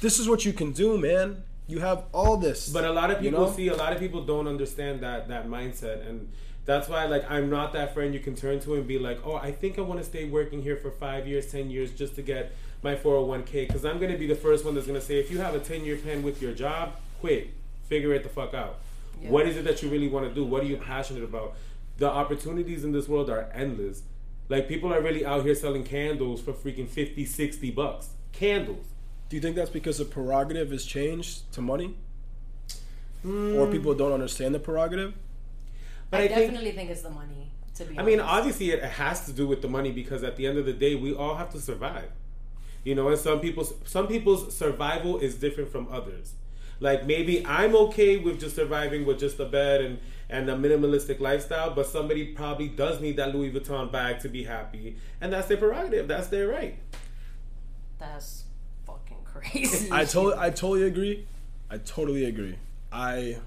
this is what you can do, man. You have all this. But a lot of you people know? see a lot of people don't understand that that mindset and that's why like I'm not that friend you can turn to and be like, "Oh, I think I want to stay working here for 5 years, 10 years just to get my 401k cuz I'm going to be the first one that's going to say if you have a 10-year plan with your job, quit. Figure it the fuck out. Yeah. What is it that you really want to do? What are you passionate about? The opportunities in this world are endless. Like people are really out here selling candles for freaking 50, 60 bucks. Candles. Do you think that's because the prerogative has changed to money? Hmm. Or people don't understand the prerogative? But I, I definitely think, it's the money. To be I mean, obviously, it has to do with the money because at the end of the day, we all have to survive. You know, and some people's some people's survival is different from others. Like maybe I'm okay with just surviving with just a bed and and a minimalistic lifestyle, but somebody probably does need that Louis Vuitton bag to be happy, and that's their prerogative. That's their right. That's fucking crazy. I totally I totally agree. I totally agree. I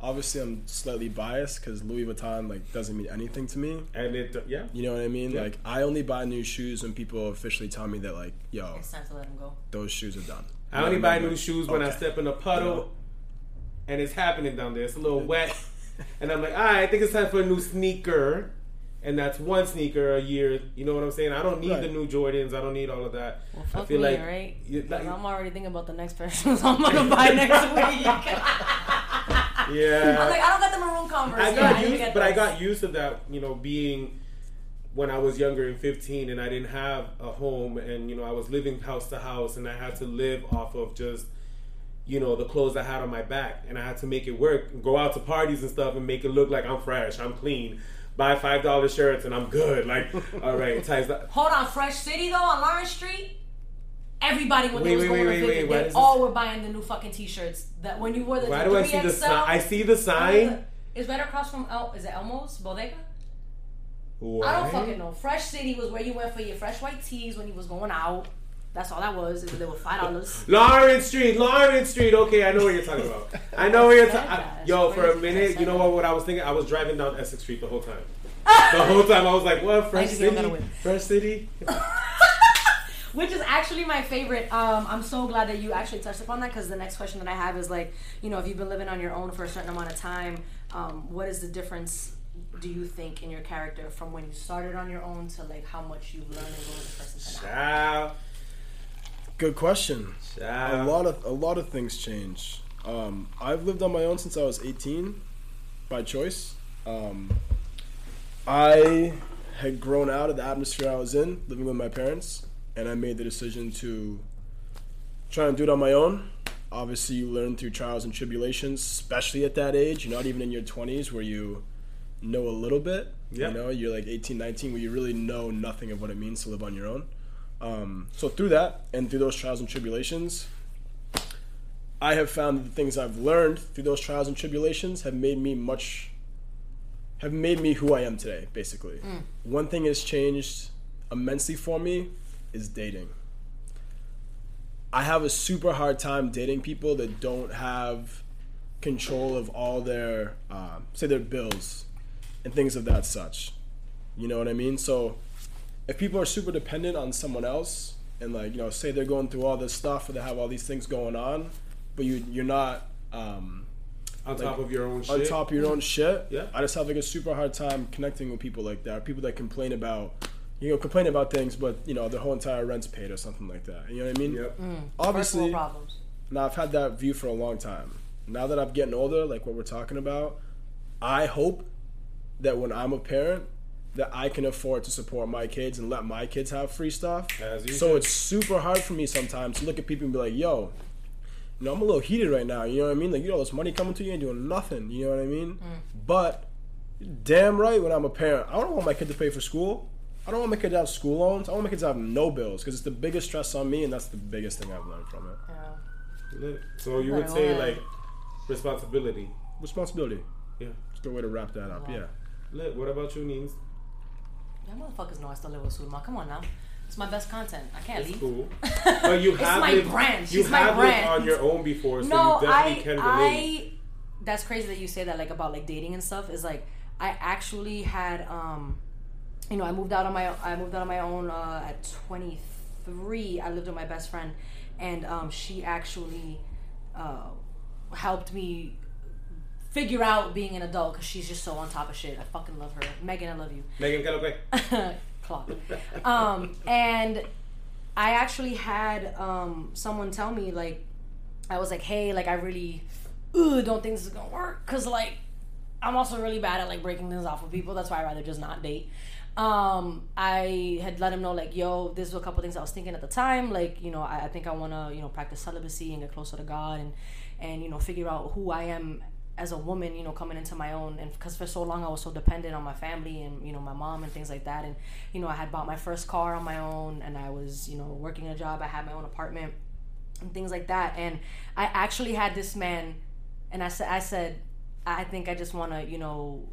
obviously I'm slightly biased because Louis Vuitton like doesn't mean anything to me. And it, yeah, You know what I mean? Yeah. Like I only buy new shoes when people officially tell me that like, yo, It's time to let him go. those shoes are done. I only You know buy new shoes when I step in a puddle and it's happening down there. It's a little wet. and I'm like, all right, I think it's time for a new sneaker. And that's one sneaker a year. You know what I'm saying? I don't need Right. the new Jordans. I don't need all of that. Well, I feel me, like, right? you- like- I'm already thinking about the next pair of shoes I'm gonna buy next week. yeah. I'm like, I don't got the maroon Converse. I got need to used, get but I got used to that. You know, being when I was younger and 15, and I didn't have a home, and you know, I was living house to house, and I had to live off of just you know the clothes I had on my back, and I had to make it work, go out to parties and stuff, and make it look like I'm fresh, I'm clean. Buy five dollar shirts and I'm good. Like, all right, ties that. Hold on, Fresh City though on Lawrence Street. Everybody when Wait, they was wait, going wait, to wait, visit, wait, they does all were buying the new fucking t-shirts. That when you wore the Why do I see the sign? I see the sign. It's right across from El. Is it Elmo's Bodega? Why? I don't fucking know. Fresh City was where you went for your fresh white tees when you was going out. That's all that was. They were five dollars. Lawrence Street, Lawrence Street. Okay, I know what you're talking about. I know what you're talking. that. Yo, It's for a minute, you know what? What I was thinking, I was driving down Essex Street the whole time. The whole time I was like, "What? Fresh just don't gotta City? win. Fresh City?" Which is actually my favorite. Um, I'm so glad that you actually touched upon that because the next question that I have is like, you know, if you've been living on your own for a certain amount of time, um, what is the difference? Do you think in your character from when you started on your own to like how much you've learned and grown as a person to now? Ciao, Good question. A lot of a lot of things change. Um, I've lived on my own since I was 18, by choice. Um, I had grown out of the atmosphere I was in, living with my parents, and I made the decision to try and do it on my own. Obviously, you learn through trials and tribulations, especially at that age. You're not even in your 20s where you know a little bit. Yep. You know, you're like 18, 19, where you really know nothing of what it means to live on your own. Um, so through that and through those trials and tribulations, I have found that the things I've learned through those trials and tribulations have made me much, have made me who I am today. Basically, one thing has changed immensely for me is dating. I have a super hard time dating people that don't have control of all their, um, say, their bills and things of that such. You know what I mean? So if people are super dependent on someone else and like you know say they're going through all this stuff or they have all these things going on but you you're not um, On top of your own shit. on shit. top of your own shit Yeah. i just have like a super hard time connecting with people like that people that complain about you know complain about things but you know the whole entire rent's paid or something like that you know what i mean Yep. First obviously problems. now I've had that view for a long time. Now that I'm getting older, like what we're talking about, I hope that when I'm a parent, that I can afford to support my kids and let my kids have free stuff. As you so should. it's super hard for me sometimes to look at people and be like, "Yo, you know, I'm a little heated right now. You know what I mean? Like, you know, all this money coming to you and doing nothing. You know what I mean? Mm. But damn right, when I'm a parent, I don't want my kid to pay for school. I don't want my kid to have school loans. I want my kids to have no bills because it's the biggest stress on me, and that's the biggest thing I've learned from it. Yeah. So you would say like responsibility. Responsibility. Yeah. It's a good way to wrap that up. Yeah. Lit. What about you, Neens? Y'all motherfuckers know I still live with Sulma. Come on now. It's my best content. I can't It's leave. cool. But you It's have my lived, brand. You She's my have brand. lived on your own before, so no, you definitely I, can relate. I. That's crazy that you say that, like about like dating and stuff. Is like I actually had, um, you know, I moved out on my, I moved out on my own uh, at 23. I lived with my best friend, and um, she actually uh, helped me figure out being an adult because she's just so on top of shit. I fucking love her, Megan. I love you. Megan, ¿qué lo que? clock. Um, and I actually had um, someone tell me like, I was like, hey, like I really ugh, don't think this is gonna work because like I'm also really bad at like breaking things off with people. That's why I rather just not date. Um, I had let him know like, yo, this was a couple things I was thinking at the time. Like, you know, I, I think I want to, you know, practice celibacy and get closer to God and and you know figure out who I am as a woman, you know, coming into my own, and because for so long I was so dependent on my family and you know my mom and things like that, and you know I had bought my first car on my own, and I was you know working a job, I had my own apartment, and things like that, and I actually had this man, and I said I said I think I just want to you know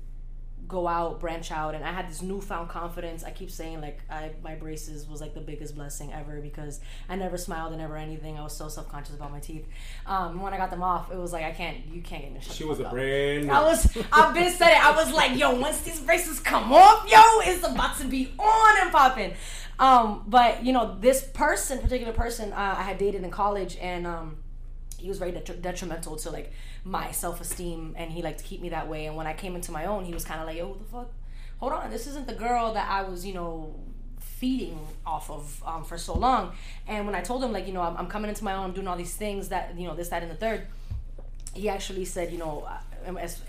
go out, branch out, and I had this newfound confidence. I keep saying like I my braces was like the biggest blessing ever because I never smiled and never anything. I was so self conscious about my teeth. Um, when I got them off, it was like I can't, you can't get me. She was a brand. I was, I've been said it. I was like, yo, once these braces come off, yo, it's about to be on and popping. Um, but you know, this person, particular person, uh, I had dated in college, and um, he was very detri- detrimental to like my self esteem, and he liked to keep me that way. And when I came into my own, he was kind of like, yo, what the fuck? Hold on, this isn't the girl that I was, you know, feeding off of um, for so long. And when I told him, like, you know, I'm, I'm coming into my own, I'm doing all these things that, you know, this, that, and the third he actually said, you know, uh, as,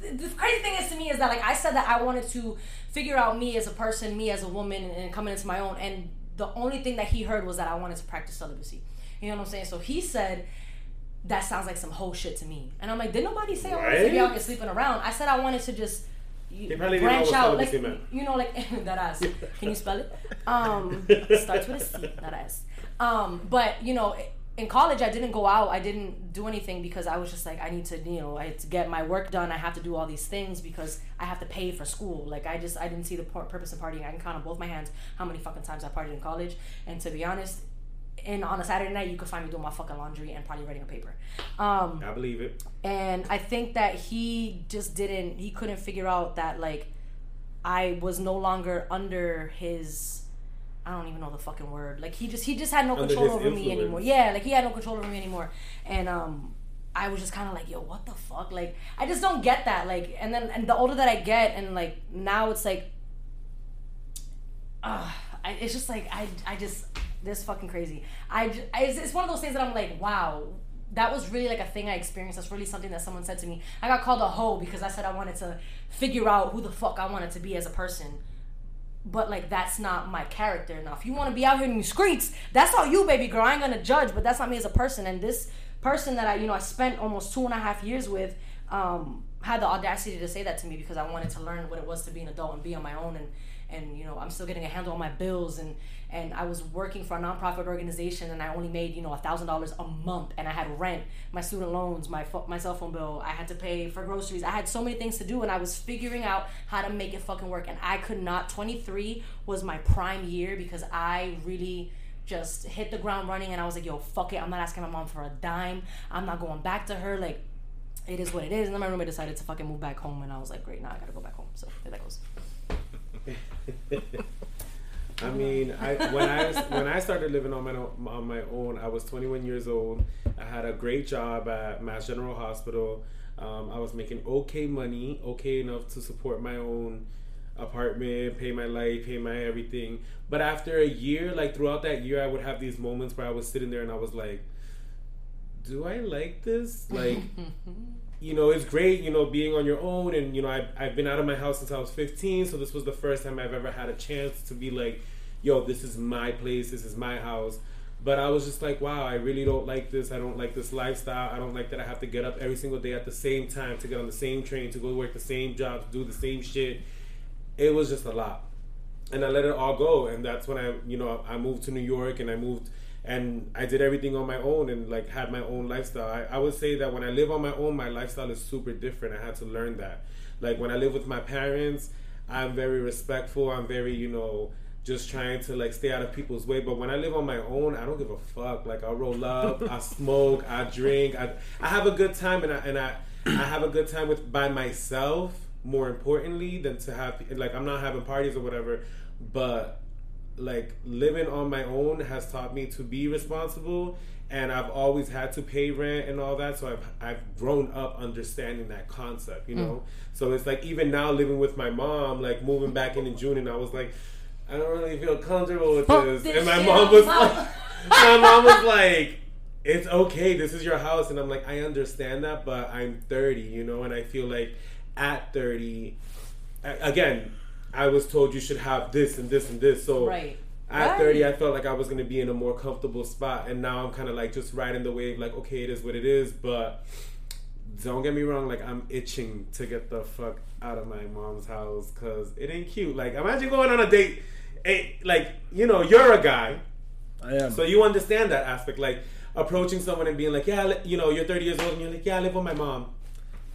the crazy thing is to me is that like I said that I wanted to figure out me as a person, me as a woman, and coming into my own. And the only thing that he heard was that I wanted to practice celibacy. You know what I'm saying? So he said, that sounds like some whole shit to me. And I'm like, did nobody say I wanted to be out Right? here sleeping around? I said I wanted to just you He know branch out, like you know, like that ass. Can you spell it? Um, starts with a C, that ass. Um, but you know, in college, I didn't go out. I didn't do anything because I was just like, I need to, you know, I had to get my work done. I have to do all these things because I have to pay for school. Like I just, I didn't see the purpose of partying. I can count on both my hands how many fucking times I partied in college. And to be honest. And on a Saturday night, you could find me doing my fucking laundry and probably writing a paper. Um, I believe it. and I think that he just didn't he couldn't figure out that like I was no longer under his I don't even know the fucking word. Like he just he just had no Under control over me anymore. Yeah, like he had no control over me anymore. And um I was just kind of like, yo, what the fuck? Like I just don't get that. Like and then and the older that I get and like now it's like uh, I, it's just like I, I just this fucking crazy. I, j- I- it's, it's one of those things that I'm like, wow, that was really like a thing I experienced. That's really something that someone said to me. I got called a hoe because I said I wanted to figure out who the fuck I wanted to be as a person. But like that's not my character. Now, if you want to be out here in the streets, that's all you, baby girl. I ain't gonna judge, but that's not me as a person. And this person that I, you know, I spent almost two and a half years with, um, had the audacity to say that to me because I wanted to learn what it was to be an adult and be on my own and and you know I'm still getting a handle on my bills and and I was working for a nonprofit organization and I only made you know a thousand dollars a month and I had rent, my student loans, my pho- my cell phone bill, I had to pay for groceries, I had so many things to do and I was figuring out how to make it fucking work and I could not. 23 was my prime year because I really just hit the ground running and I was like, yo, fuck it, I'm not asking my mom for a dime, I'm not going back to her like. It is what it is, and then my roommate decided to fucking move back home, and I was like, "Great, now I gotta go back home." So there that goes. I mean, I when I when I started living on my on my own, I was 21 years old. I had a great job at Mass General Hospital. Um, I was making okay money, okay enough to support my own apartment, pay my life, pay my everything. But after a year, like throughout that year, I would have these moments where I was sitting there and I was like, "Do I like this?" Like. you know, it's great, you know, being on your own. And, you know, I've, I've been out of my house since I was 15. So this was the first time I've ever had a chance to be like, yo, this is my place, this is my house. But I was just like, wow, I really don't like this. I don't like this lifestyle. I don't like that I have to get up every single day at the same time to get on the same train, to go work the same job, to do the same shit. It was just a lot. And I let it all go. And that's when I, you know, I moved to New York and I moved and I did everything on my own and like had my own lifestyle. I, I would say that when I live on my own, my lifestyle is super different. I had to learn that. Like when I live with my parents, I'm very respectful. I'm very, you know, just trying to like stay out of people's way. But when I live on my own, I don't give a fuck. Like I roll up, I smoke, I drink, I, I have a good time, and I and I I have a good time with by myself. More importantly than to have like I'm not having parties or whatever, but like living on my own has taught me to be responsible and I've always had to pay rent and all that so I've I've grown up understanding that concept you know? So it's like even now living with my mom like moving back in in June and I was like I don't really feel comfortable with this. this and my mom was like my mom was like it's okay this is your house. And I'm like I understand that but I'm 30 you know and I feel like at 30 again I was told you should have this and this and this so Right. at Right. 30, I felt like I was going to be in a more comfortable spot. And now I'm kind of like just riding the wave, like, okay, it is what it is. But don't get me wrong, like, I'm itching to get the fuck out of my mom's house because it ain't cute. Like, imagine going on a date. eh, Like, you know, you're a guy, I am. so you understand that aspect. Like, approaching someone and being like, yeah, you know, you're 30 years old and you're like, yeah, I live with my mom.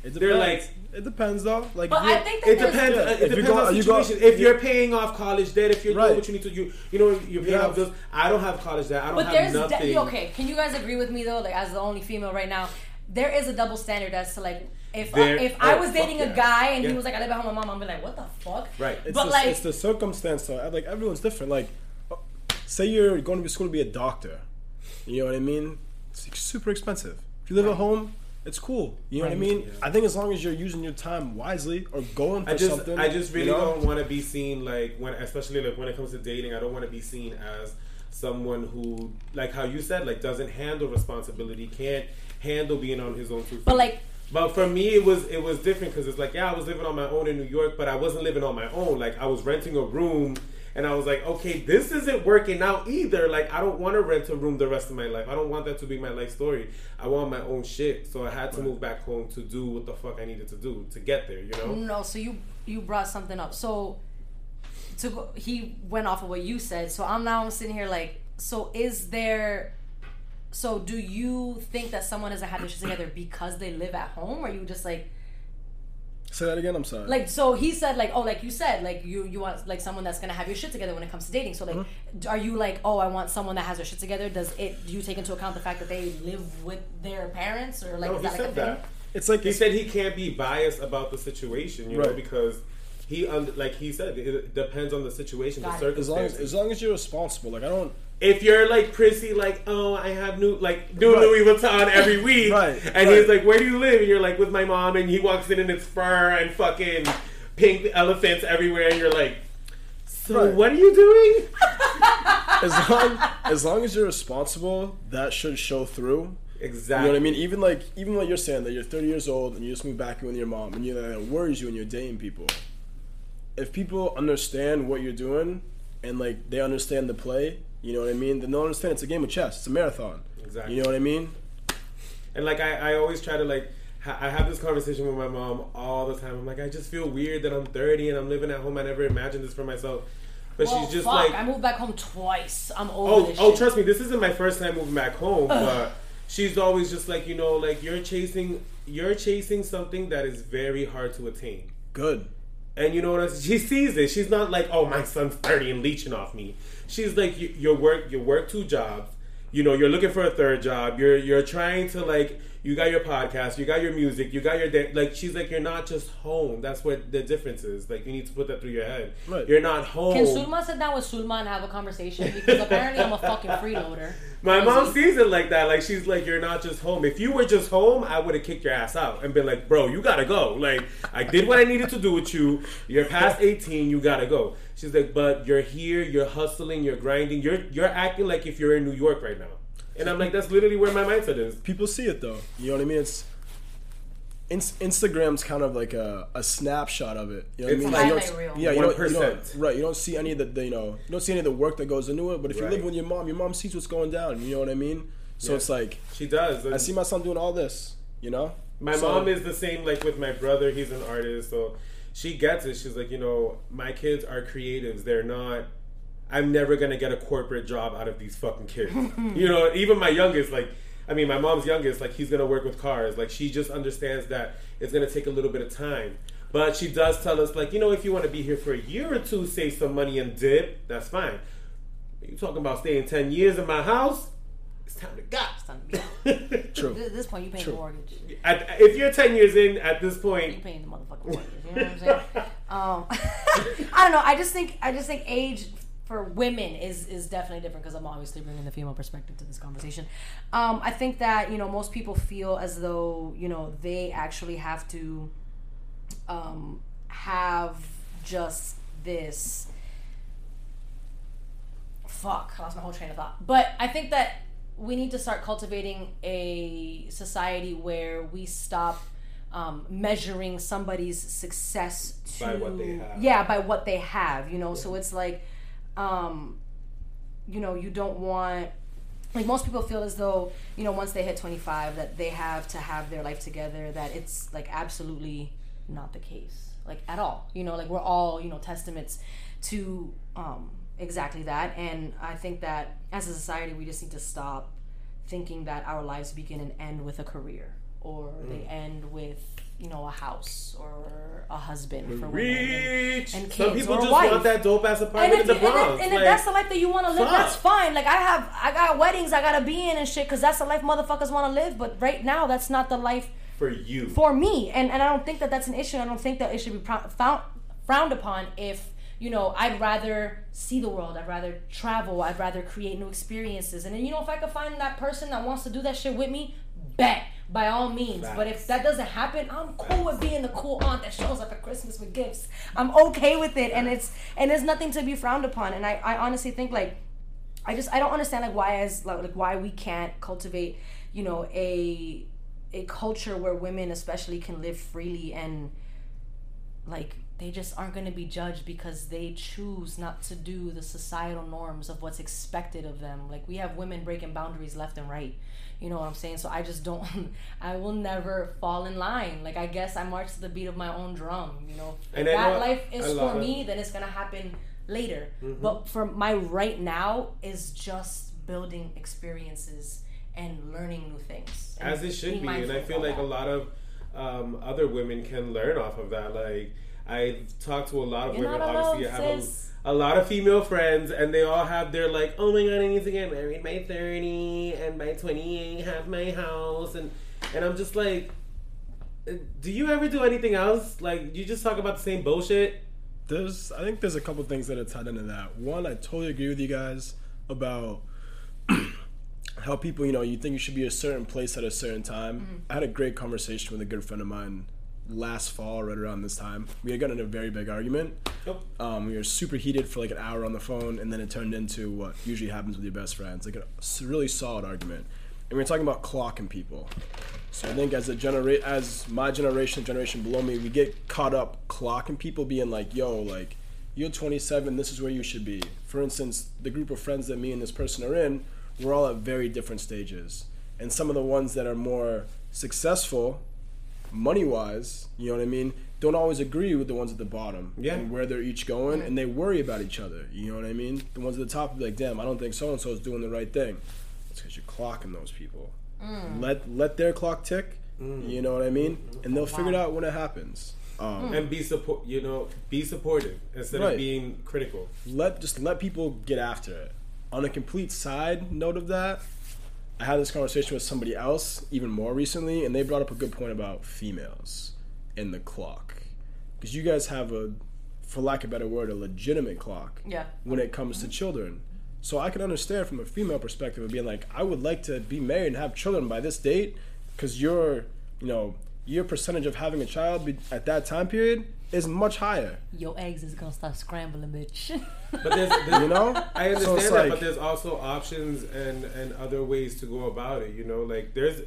It they're depends. like- it depends though. Like But if you- I think that It there's- depends. Yeah, uh, if It you depends go- on the you go- situation. if you- you're paying off college debt, if you're Right. doing what you need to, you you know you're paying have- off bills. I don't have college debt. I don't But have there's nothing. de- okay. Can you guys agree with me though? Like as the only female right now, there is a double standard as to like if There- if I oh, was fuck dating yeah. a guy and Yeah. he was like I live at home with my mom, I'm be like what the fuck? Right. It's, but the, like it's the circumstance though. Like everyone's different. Like, uh, say you're going to school to be a doctor. You know what I mean? It's like, super expensive. If you live at home, it's cool. You know what I mean? Yeah. I think as long as you're using your time wisely or going for I just something, I just really you know? don't want to be seen like when especially like when it comes to dating. I don't want to be seen as someone who like how you said like doesn't handle responsibility, can't handle being on his own two feet. but like But for me, it was it was different because it's like yeah, I was living on my own in New York, but I wasn't living on my own. Like I was renting a room, And I was like, okay, this isn't working out either. Like, I don't want to rent a room the rest of my life. I don't want that to be my life story. I want my own shit. So I had to move back home to do what the fuck I needed to do to get there, you know? No, so you you brought something up. So to go, he went off of what you said. So I'm now sitting here like, so is there? So do you think that someone doesn't have their shit together because they live at home, or you just like Say that again. I'm sorry. like so he said like oh like you said like you you want like someone that's gonna have your shit together when it comes to dating. So like, Mm-hmm. are you like oh I want someone that has their shit together? Does it do you take into account the fact that they live with their parents or like No, is he that like a said thing? that. it's like He it's, said he can't be biased about the situation, you know, because he, un- like he said, it depends on the situation, Got the it. as long as circumstances. as long as you're responsible. Like I don't. If you're like prissy, like, oh, I have new like new Right. Louis Vuitton every week, Right, and right. he's like, where do you live? And you're like, with my mom, and he walks in and it's fur and fucking pink elephants everywhere, and you're like, so Right. what are you doing? As long as long as you're responsible, that should show through. Exactly. You know what I mean? Even like even what you're saying that you're 30 years old and you just moved back in with your mom and you that it worries you when you're dating people. If people understand what you're doing and like they understand the play, you know what I mean? Then they'll understand it's a game of chess. It's a marathon. Exactly. You know what I mean? And like I, I always try to like ha- I have this conversation with my mom all the time. I'm like, I just feel weird that I'm 30 and I'm living at home. I never imagined this for myself. But Well, she's just fuck, like, I moved back home twice. I'm oh, over oh, oh, shit. trust me, this isn't my first time moving back home. But she's always just like, you know, like you're chasing, you're chasing something that is very hard to attain. Good. And you know what? else? She sees it. She's not like, oh, my son's 30 and leeching off me. She's like, you, you work, you work two jobs. You know, you're looking for a third job. You're you're trying to like, you got your podcast, you got your music, you got your da- like. She's like, you're not just home. That's what the difference is. Like, you need to put that through your head. Right. You're not home. Can Sulma sit down with Sulma and have a conversation? Because apparently I'm a fucking freeloader. My mom Crazy. sees it like that. Like she's like, you're not just home. If you were just home, I would have kicked your ass out and been like, bro, you gotta go. Like I did what I needed to do with you. You're past 18. You gotta go. She's like, but you're here. You're hustling. You're grinding. You're you're acting like if you're in New York right now. And I'm like, that's literally where my mindset is. People see it though. You know what I mean? It's Ins- Instagram's kind of like a, a snapshot of it. You know what It's I mean? like- You don't- Highlight yeah, you don't, you 1%. don't, right. You don't see any of the, the, you know, you don't see any of the work that goes into it. But if you live with your mom, your mom sees what's going down. You know what I mean? So Yeah. it's like She does. I see my son doing all this. You know? My So- mom is the same. Like with my brother, he's an artist, so she gets it. She's like, you know, my kids are creatives. They're not. I'm never gonna get a corporate job out of these fucking kids. you know, even my youngest, like, I mean, my mom's youngest, like, he's gonna work with cars. Like, she just understands that it's gonna take a little bit of time. But she does tell us, like, you know, if you want to be here for a year or two, save some money and dip, that's fine. You talking about staying ten years in my house? It's time to go. It's time to be out. True. At this point, you paying the mortgage. At, if you're 10 years in at this point, You point, paying the motherfucking mortgage. You know what I'm saying? um, I don't know. I just think I just think age for women is is definitely different because I'm obviously bringing the female perspective to this conversation. Um, I think that you know most people feel as though you know they actually have to um, have just this. Fuck, I lost my whole train of thought. But I think that we need to start cultivating a society where we stop um, measuring somebody's success to By what they have. yeah by what they have you know? So it's like um, you know you don't want like most people feel as though you know once they hit 25 that they have to have their life together that it's like absolutely not the case like at all. You know like we're all you know testaments to um exactly that and i think that as a society we just need to stop thinking that our lives begin and end with a career or mm. they end with you know a house or a husband for women and- and Some people or just wife. want that dope ass and apartment if, in the you- and, Bronx. if, and like, if that's the life that you want to live, fuck. that's fine. Like I have, I got weddings I gotta be in and shit, because that's the life motherfuckers want to live. But right now, that's not the life for you. for me, and and I don't think that that's an issue. I don't think that it should be prou- found, frowned upon if you know I'd rather see the world. I'd rather travel. I'd rather create new experiences. And then you know if I could find that person that wants to do that shit with me, bet by all means. But if that doesn't happen, I'm cool with being the cool aunt that shows up at Christmas with gifts. I'm okay with it, and it's and there's nothing to be frowned upon. And I I honestly think like. I just I don't understand like why as like, like why we can't cultivate you know a a culture where women especially can live freely and like they just aren't going to be judged because they choose not to do the societal norms of what's expected of them. Like we have women breaking boundaries left and right. You know what I'm saying? So I just don't I will never fall in line. Like I guess I march to the beat of my own drum, you know. And that life is for it. me, then it's going to happen later. Mm-hmm. But for my right now is just building experiences and learning new things. as it should be and i feel like a lot of um, other women can learn off of that like i talked to a lot of You're women not obviously alone, i have sis. a, a lot of female friends and they all have their like oh my god i need to get married by 30 and by 28 have my house and and i'm just like uh, do you ever do anything else like you just talk about the same bullshit There's, I think there's a couple things that are tied into that. One, I totally agree with you guys about how people, you know, you think you should be a certain place at a certain time. I had a great conversation with a good friend of mine last fall, right around this time. We had gotten in a very big argument. oh, Um, we were super heated for like an hour on the phone, and then it turned into what usually happens with your best friends, like a really solid argument. And we were talking about clocking people. So I think as a genera- as my generation, generation below me, we get caught up clocking people, being like, "Yo, like you're 27, this is where you should be." For instance, the group of friends that me and this person are in, we're all at very different stages, and some of the ones that are more successful money wise, you know what I mean, don't always agree with the ones at the bottom Yeah. and where they're each going, and they worry about each other. You know what I mean? The ones at the top be like, "Damn, I don't think so and so is doing the right thing." It's because you're clocking those people. Mm. Let let their clock tick. Mm. You know what I mean? Mm. And they'll figure it out when it happens. Um, and be support you know be supportive instead of being critical let just let people get after it. On a complete side note of that, I had this conversation with somebody else even more recently, and they brought up a good point about females and the clock, because you guys have a, for lack of a better word, a legitimate clock Yeah. when it comes to children. So I can understand from a female perspective of being like, I would like to be married and have children by this date, because you're, you know, your percentage of having a child be, at that time period is much higher. Your eggs is gonna start scrambling, bitch. but there's, there's You know? I understand So that, like- but there's also options and and other ways to go about it. You know, like there's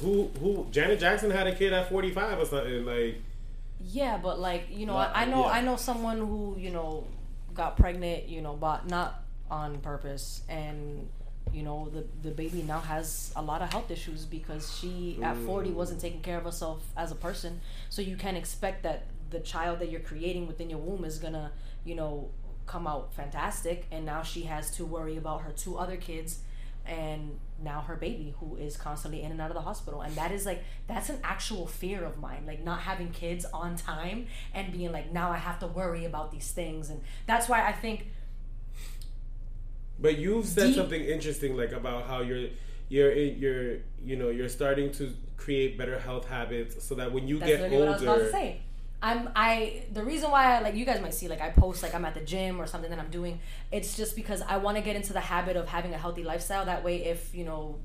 who who Janet Jackson had a kid at 45 or something. Like yeah, but like you know, Not- I, I know yeah. I know someone who you know got pregnant, you know, but not on purpose, and you know the the baby now has a lot of health issues because she at mm. 40 wasn't taking care of herself as a person. So you can't expect that the child that you're creating within your womb is gonna you know come out fantastic, and now she has to worry about her two other kids and now her baby who is constantly in and out of the hospital. And that is like that's an actual fear of mine like not having kids on time and being like now i have to worry about these things. And that's why i think But you've said Deep- something interesting, like about how you're you're eh, you're you know you're starting to create better health habits, so that when you that's get literally what i was about to say. I'm i the reason why I, like you guys might see like i post like i'm at the gym or something that i'm doing it's just because i want to get into the habit of having a healthy lifestyle. That way if you know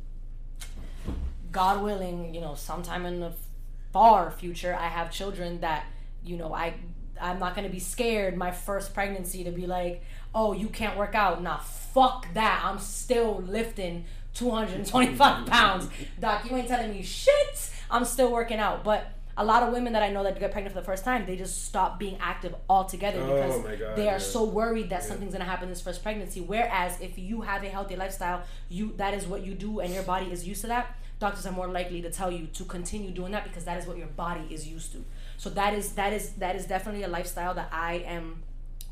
God willing, you know, sometime in the far future, I have children that, you know, I I'm not gonna be scared my first pregnancy to be like, oh, you can't work out. Nah, fuck that. I'm still lifting 225 pounds. Doc, you ain't telling me shit. I'm still working out. But a lot of women that I know that get pregnant for the first time, they just stop being active altogether Oh because my God, they are yeah. so worried that something's gonna happen in this first pregnancy. Whereas if you have a healthy lifestyle, you that is what you do and your body is used to that. Doctors are more likely to tell you to continue doing that because that is what your body is used to. So that is that is that is definitely a lifestyle that I am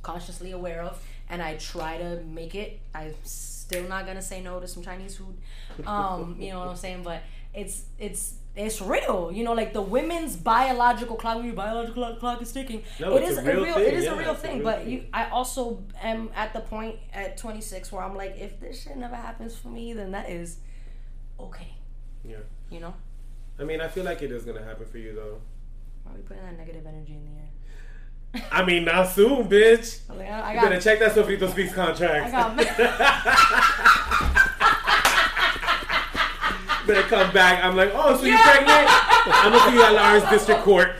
consciously aware of and I try to make it. I'm still not gonna say no to some Chinese food. Um, you know what I'm saying? But it's it's it's real, you know, like the women's biological clock. Your biological clock, is ticking, No, it's is a a real real, thing, it is yeah, a real it's a thing. real but thing. you, I also am at the point at 26 where I'm like, if this shit never happens for me, then that is okay, yeah. you know. I mean, I feel like it is gonna happen for you though. Why are we putting that negative energy in the air? I mean, not soon, bitch. I'm like, I, I You better check that Sofrito Speaks contract. I got. better come back. I'm like, oh, so you're pregnant? I'm gonna see you at Lawrence District Court.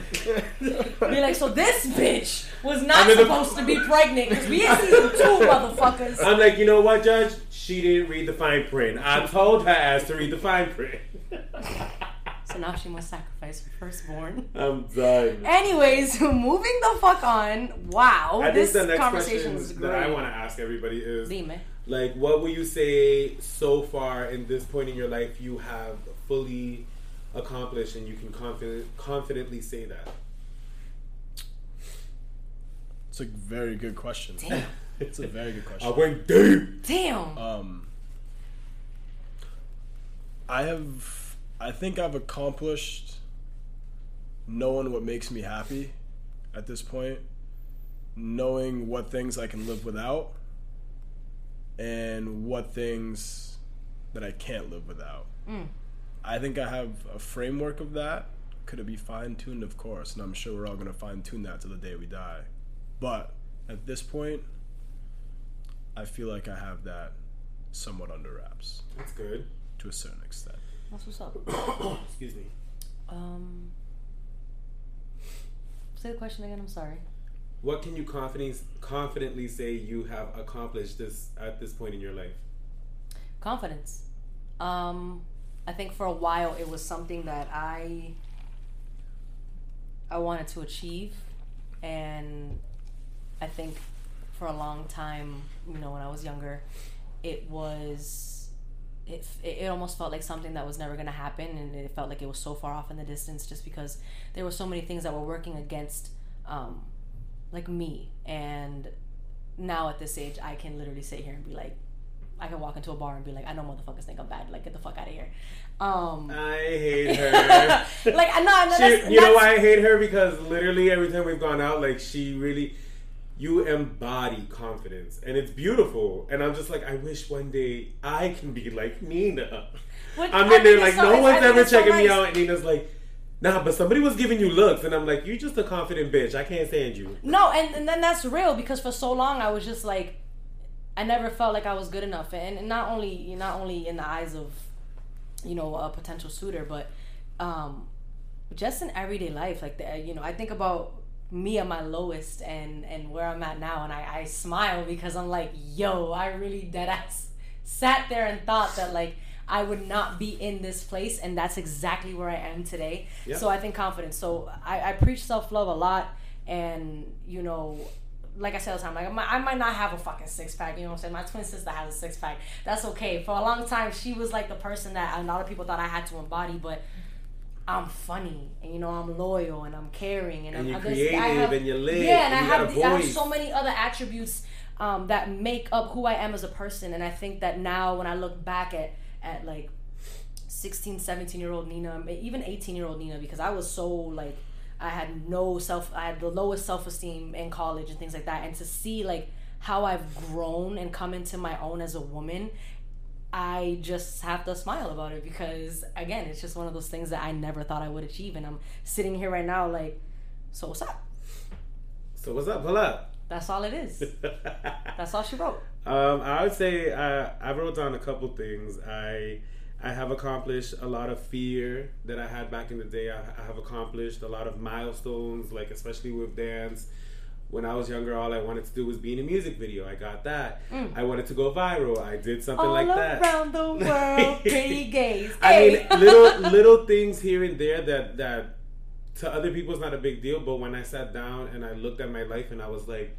Be like, so this bitch was I'm not the- supposed to be pregnant because we in season two, motherfuckers. I'm like, you know what, Judge? She didn't read the fine print. I told her ass to read the fine print. So now she must sacrifice firstborn. I'm done. Anyways, moving the fuck on. Wow, I this think the next conversation question was that I want to ask everybody is Dime. like, what will you say so far in this point in your life you have fully accomplished, and you can confident, confidently say that? It's a very good question. Damn. It's a very good question. I question. went deep. Damn. Um, I have, I think I've accomplished knowing what makes me happy at this point, knowing what things I can live without, and what things that I can't live without. Mm. I think I have a framework of that. Could it be fine tuned? Of course, and I'm sure we're all going to fine tune that till the day we die. But at this point, I feel like I have that somewhat under wraps That's good. to a certain extent. That's what's up. Excuse me. Um, say the question again. I'm sorry. What can you confidently confidently say you have accomplished this at this point in your life? confidence um i think for a while it was something that i i wanted to achieve and i think for a long time you know when i was younger it was it, it almost felt like something that was never going to happen and it felt like it was so far off in the distance just because there were so many things that were working against um like me and now at this age i can literally sit here and be like I can walk into a bar and be like, I know motherfuckers think I'm bad. Like, get the fuck out of here. Um, I hate her. like, I know, I know. She- you know why I hate her? Because literally every time we've gone out, like she really, you embody confidence, and it's beautiful. And I'm just like, I wish one day I can be like Nina. Which I'm I in there like so- no I one's think ever it's so checking me out, and Nina's like, Nah, but somebody was giving you looks, and I'm like, you just a confident bitch. I can't stand you. No, and, and then that's real because for so long I was just like, I never felt like I was good enough, and, and not only not only in the eyes of, you know, a potential suitor, but um, just in everyday life. Like the, you know, I think about me at my lowest and and where I'm at now, and I, I smile because I'm like, yo, I really dead ass sat there and thought that like. I would not be in this place, and that's exactly where I am today. Yeah. So I think confidence. So I, I preach self love a lot, and you know, like I said all the time, like I might, I might not have a fucking six pack. You know what I'm saying? My twin sister has a six pack. That's okay. For a long time, she was like the person that a lot of people thought I had to embody, but. I'm funny, and you know I'm loyal, and I'm caring, and, And I'm you're creative, I have- and you're lit, Yeah, and, and I you have the- I have so many other attributes um, that make up who I am as a person, and I think that now when I look back at at like 16, 17 year old Nina, even 18 year old Nina, because I was so like, I had no self, I had the lowest self esteem in college and things like that. And to see like how I've grown and come into my own as a woman, I just have to smile about it because again, it's just one of those things that I never thought I would achieve. And I'm sitting here right now like, so what's up? So what's up? Pull up. That's all it is. That's all she wrote. Um, I would say uh, I wrote down a couple things. I I have accomplished a lot of fear that I had back in the day. I, I have accomplished a lot of milestones, like especially with dance. When I was younger, all I wanted to do was be in a music video. I got that. Mm. I wanted to go viral. I did something All like that. around the world, pretty gays. I mean, little little things here and there that that to other people is not a big deal. But when I sat down and I looked at my life and I was like,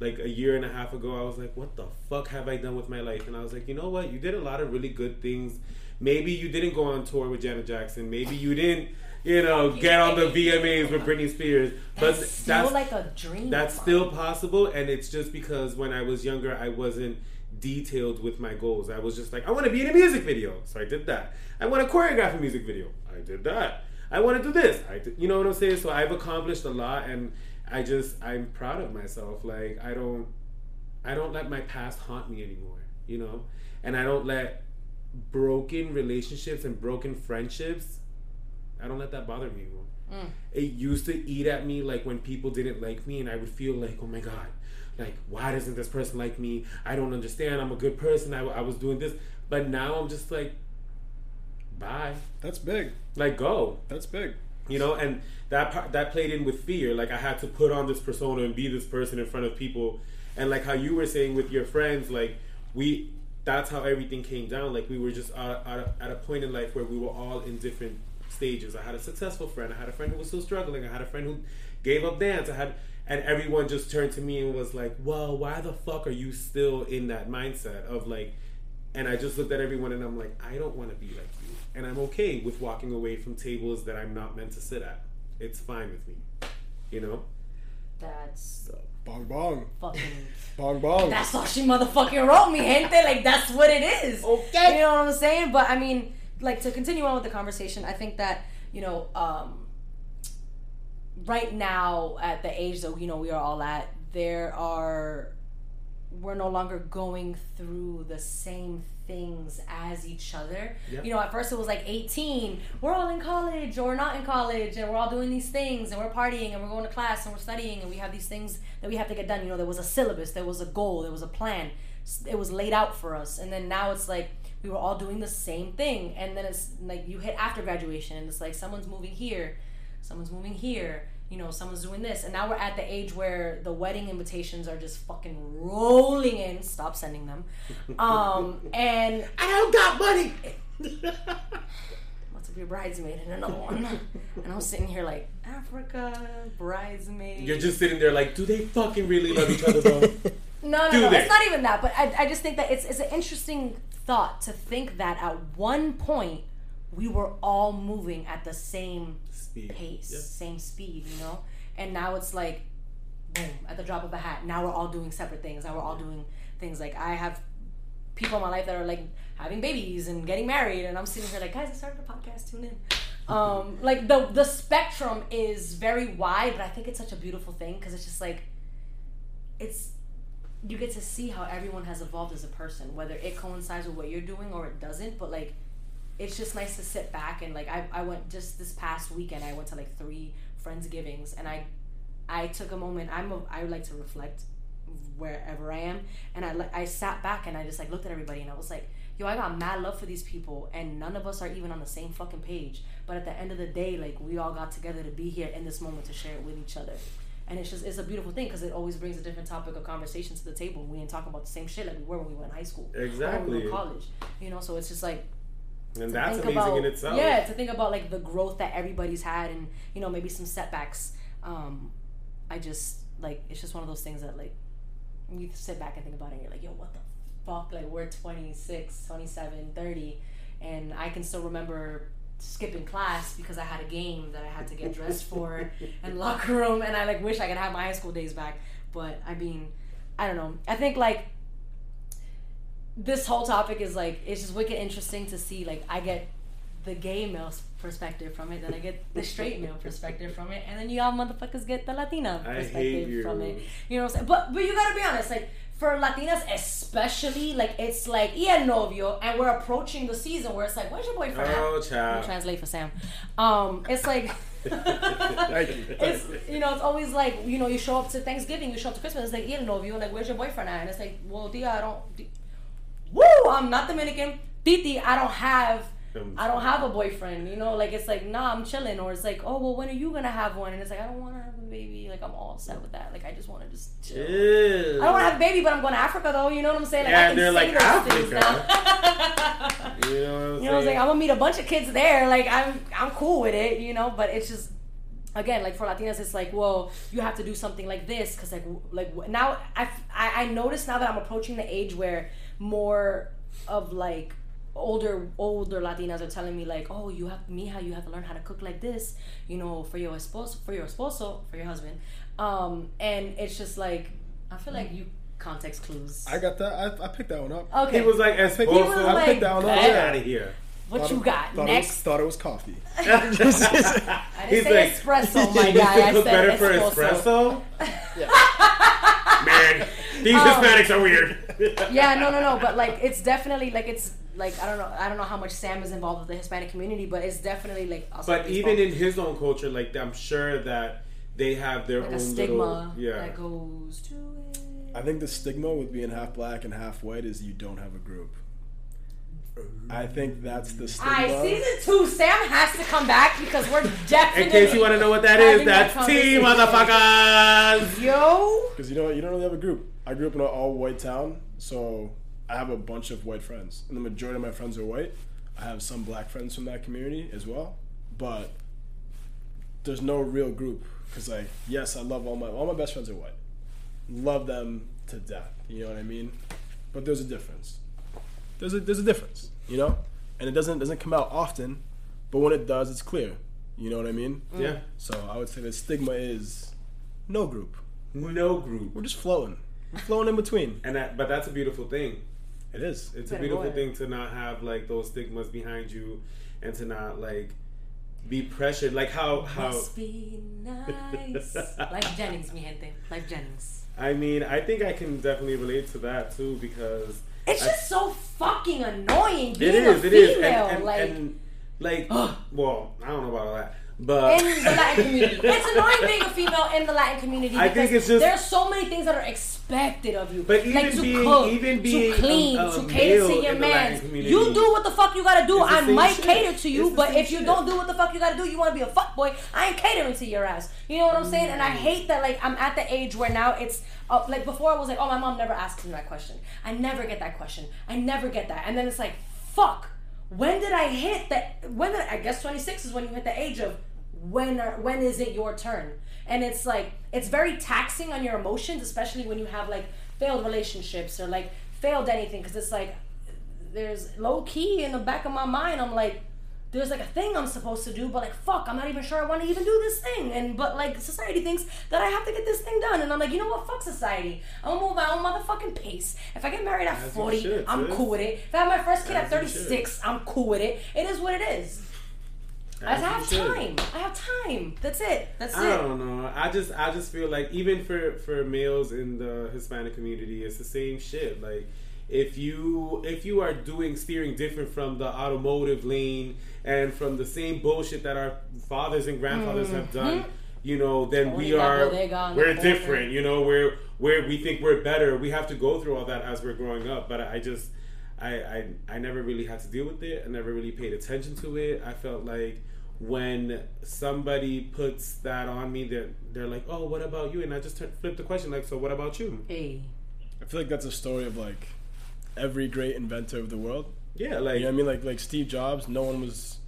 like a year and a half ago, I was like, what the fuck have I done with my life? And I was like, you know what? You did a lot of really good things. Maybe you didn't go on tour with Janet Jackson. Maybe you didn't, you know, get on the VMAs with Britney Spears. But That's still like a dream. that's still possible, and it's just because when I was younger, I wasn't detailed with my goals. I was just like, I want to be in a music video, so I did that. I want to choreograph a music video, I did that. I want to do this, I did, you know what I'm saying? So I've accomplished a lot, and I just I'm proud of myself. Like I don't I don't let my past haunt me anymore, you know, and I don't let broken relationships and broken friendships. I don't let that bother me anymore. It used to eat at me like when people didn't like me and i would feel like oh my god like why doesn't this person like me? I don't understand. I'm a good person. I, I was doing this. But now i'm just like bye. That's big. like go. That's big. you know and that part that played in with fear. Like i had to put on this persona and be this person in front of people. And like how you were saying with your friends like we that's how everything came down. Like we were just uh, at, a, at a point in life where we were all in different stages. I had a successful friend. I had a friend who was still struggling. I had a friend who gave up dance. I had, and everyone just turned to me and was like, "Well, why the fuck are you still in that mindset of like?" And I just looked at everyone and I'm like, I don't want to be like you, and I'm okay with walking away from tables that I'm not meant to sit at. It's fine with me, you know. That's Bong bong. fucking. Bong bong. That's all she motherfucking wrote me, gente. Like that's what it is. Okay. You know what I'm saying? But I mean, like to continue on with the conversation, I think that you know, um, right now at the age that you know we are all at, there are we're no longer going through the same things as each other. Yep. You know, at first it was like 18, we're all in college or not in college and we're all doing these things and we're partying and we're going to class and we're studying and we have these things that we have to get done. You know, there was a syllabus, there was a goal, there was a plan. It was laid out for us. And then now it's like we were all doing the same thing. And then it's like you hit after graduation and it's like someone's moving here, someone's moving here, you know, someone's doing this. And now we're at the age where the wedding invitations are just fucking rolling in. Stop sending them. Um, and I don't got money. what's to be a bridesmaid and another one. and i'm sitting here like, Africa, bridesmaid. You're just sitting there like, do they fucking really love each other though? No, no, Do no. It's not even that. But I, I just think that it's, it's an interesting thought to think that at one point we were all moving at the same Speed. pace, Yeah. same speed, you know? And now it's like, boom, at the drop of a hat. Now we're all doing separate things. Now we're all doing things like I have people in my life that are like having babies and getting married, and I'm sitting here like, guys, I started a podcast. Tune in. Um, like the the spectrum is very wide, but I think it's such a beautiful thing because it's just like, it's you get to see how everyone has evolved as a person, whether it coincides with what you're doing or it doesn't. But like, it's just nice to sit back and like I, I went just this past weekend. I went to like three friendsgivings, and I I took a moment. I'm a, I like to reflect wherever I am, and I I sat back and I just like looked at everybody and I was like, yo, I got mad love for these people, and none of us are even on the same fucking page. But at the end of the day, like we all got together to be here in this moment to share it with each other. And it's just it's a beautiful thing because it always brings a different topic of conversation to the table. We ain't talking about the same shit like we were when we were in high school, when we were Exactly. in college. You know, so it's just like And that's amazing about, in itself. Yeah, to think about like the growth that everybody's had and you know maybe some setbacks. Um, I just like it's just one of those things that like you sit back and think about it and you're like, yo, what the fuck? Like we're 26, 27, 30 and I can still remember skipping class because I had a game that I had to get dressed for and locker room and I like wish I could have my high school days back. But I mean, I don't know. I think like this whole topic is like it's just wicked interesting to see like I get the gay male perspective from it, then I get the straight male perspective from it, and then you all motherfuckers get the Latina perspective from it. You know what I'm saying? But but you gotta be honest, like for Latinas especially, like it's like yeah novio, and we're approaching the season where it's like, where's your boyfriend? at? Oh, I'll child. translate for Sam. Um, it's like. You. It's you know it's always like you know you show up to Thanksgiving you show up to Christmas it's like yeah novio like where's your boyfriend at and it's like well tia I don't di- woo I'm not Dominican titi I don't have I don't have a boyfriend you know like it's like nah I'm chilling or it's like oh well when are you gonna have one and it's like I don't want to have a baby like I'm all set with that like I just want to just chill Ew. I don't want to have a baby but I'm going to Africa though you know what I'm saying like Yeah, I can they're like, those now You know what I'm you know what I'm saying? saying? I'm gonna meet a bunch of kids there. Like I'm, I'm cool with it, you know. But it's just, again, like for Latinas, it's like, well, you have to do something like this because, like, like now I, I, I notice now that I'm approaching the age where more of like older older Latinas are telling me like, oh, you have me how you have to learn how to cook like this, you know, for your esposo, for your esposo, for your husband. Um, and it's just like I feel like you context clues. I got that. I, I picked that one up. okay, He was like, He was esposo. I like, picked that one up. "Bet." Get Yeah. out of here. What Thought you it- got thought next? It was, thought it was coffee. I didn't He's say like, espresso, my You guy. used to I cook better said for espresso. espresso? Man, these Um, Hispanics are weird. Yeah, no, no, no. But like, it's definitely like it's like I don't know. I don't know how much Sam is involved with the Hispanic community, but it's definitely like. also But baseball. even in his own culture, like I'm sure that they have their like own a stigma little yeah. that goes to it. I think the stigma with being half black and half white is you don't have a group. I think that's the stigma. Alright, season two, Sam has to come back because we're definitely. In case you want to know what that is, having that that's T conversation. motherfuckers. Yo, Because you know what? You don't really have a group. I grew up in an all white town, so I have a bunch of white friends. And the majority of my friends are white. I have some black friends from that community as well. but there's no real group because like yes, I love all my all my best friends are white, love them to death. You know what I mean? But there's a difference. There's a there's a difference. You know, and it doesn't doesn't come out often, but when it does, it's clear. You know what I mean? Mm. Yeah. So I would say the stigma is no group. No group. We're just floating. We're floating in between. And that, but that's a beautiful thing. It is. It's a beautiful thing to not have like those stigmas behind you, and to not like be pressured. Like how how. Must be nice. Lyfe Jennings, mi gente. Lyfe Jennings. I mean, I think I can definitely relate to that too because It's I- just so fucking annoying being it is. a It is. female. And, and, like and like, well, I don't know about all that, but in the Latin community. It's annoying being a female in the Latin community I because think it's just- there's so many things that are expected of you. But even like to being- cook, even being to clean, a- a to cater to your in the Latin man. You do what the fuck you gotta do. I might shit. cater to you, but if you shit. don't do what the fuck you gotta do, you wanna be a fuck boy. I ain't catering to your ass. You know what I'm saying? And I hate that. Like I'm at the age where now it's. Uh, like before, I was like, oh, my mom never asked me that question. I never get that question. I never get that. And then it's like, fuck. When did I hit that? When did I, I guess 26 is when you hit the age of when are, when is it your turn? And it's like it's very taxing on your emotions, especially when you have like failed relationships or like failed anything, because it's like there's low key in the back of my mind. I'm like, there's like a thing I'm supposed to do, but like fuck, I'm not even sure I want to even do this thing. And but like society thinks that I have to get this thing done, and I'm like, you know what? Fuck society. I'm gonna move my own motherfucking pace. If I get married at As 40, should, I'm cool with it. If I have my first kid at you should. 36, I'm cool with it. It is what it is. I As have time. I have time. That's it. That's I it. don't know. I just I just feel like even for for males in the Hispanic community, it's the same shit. Like if you if you are doing steering different from the automotive lane and from the same bullshit that our fathers and grandfathers have mm-hmm. done, you know, then we are bodega on the we're different. You know, we're where we think we're better. We have to go through all that as we're growing up. But I just I, I I never really had to deal with it. I never really paid attention to it. I felt like when somebody puts that on me, that they're, like, "Oh, what about you?" And I just turn, flip the question like, "So what about you?" Hey. I feel like that's a story of like every great inventor of the world. Yeah, like You know what I mean? Like like Steve Jobs, no one was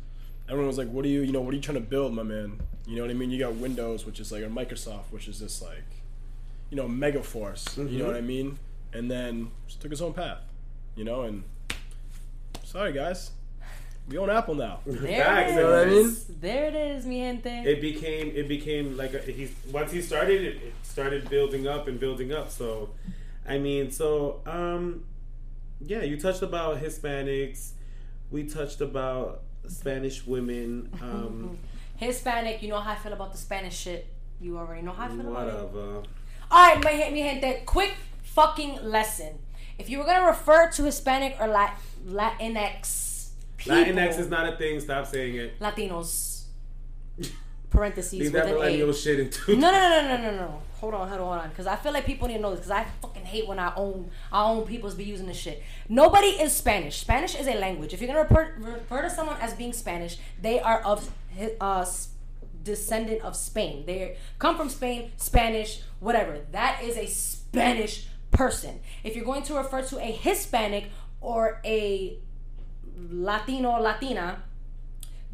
everyone was like, What are you you know, what are you trying to build, my man? You know what I mean? You got Windows, which is like or Microsoft, which is this like you know, mega force. You Mhm. know what I mean? And then just took his own path. You know, and sorry guys. We own Apple now. There Facts, it you know what I mean? There it is, mi gente. it became it became like a, he's once he started it, it started building up and building up. So, I mean, so um, yeah, you touched about Hispanics. We touched about Spanish women. Um, Hispanic, you know how I feel about the Spanish shit. You already know how I feel about it. whatever. All right, mi, mi gente, quick fucking lesson. If you were gonna refer to Hispanic or Lat- Latinx people, Latinx is not a thing. Stop saying it. Latinos. Parentheses Leave that millennial shit into. No, no, no, no, no, no, no. Hold on, hold on, hold on. Because I feel like people need to know this. Because I fucking hate when our own our own peoples be using this shit. Nobody is Spanish. Spanish is a language. If you're gonna refer, refer to someone as being Spanish, they are of uh, descendant of Spain. They come from Spain, Spanish, whatever. That is a Spanish person. If you're going to refer to a Hispanic or a Latino Latina,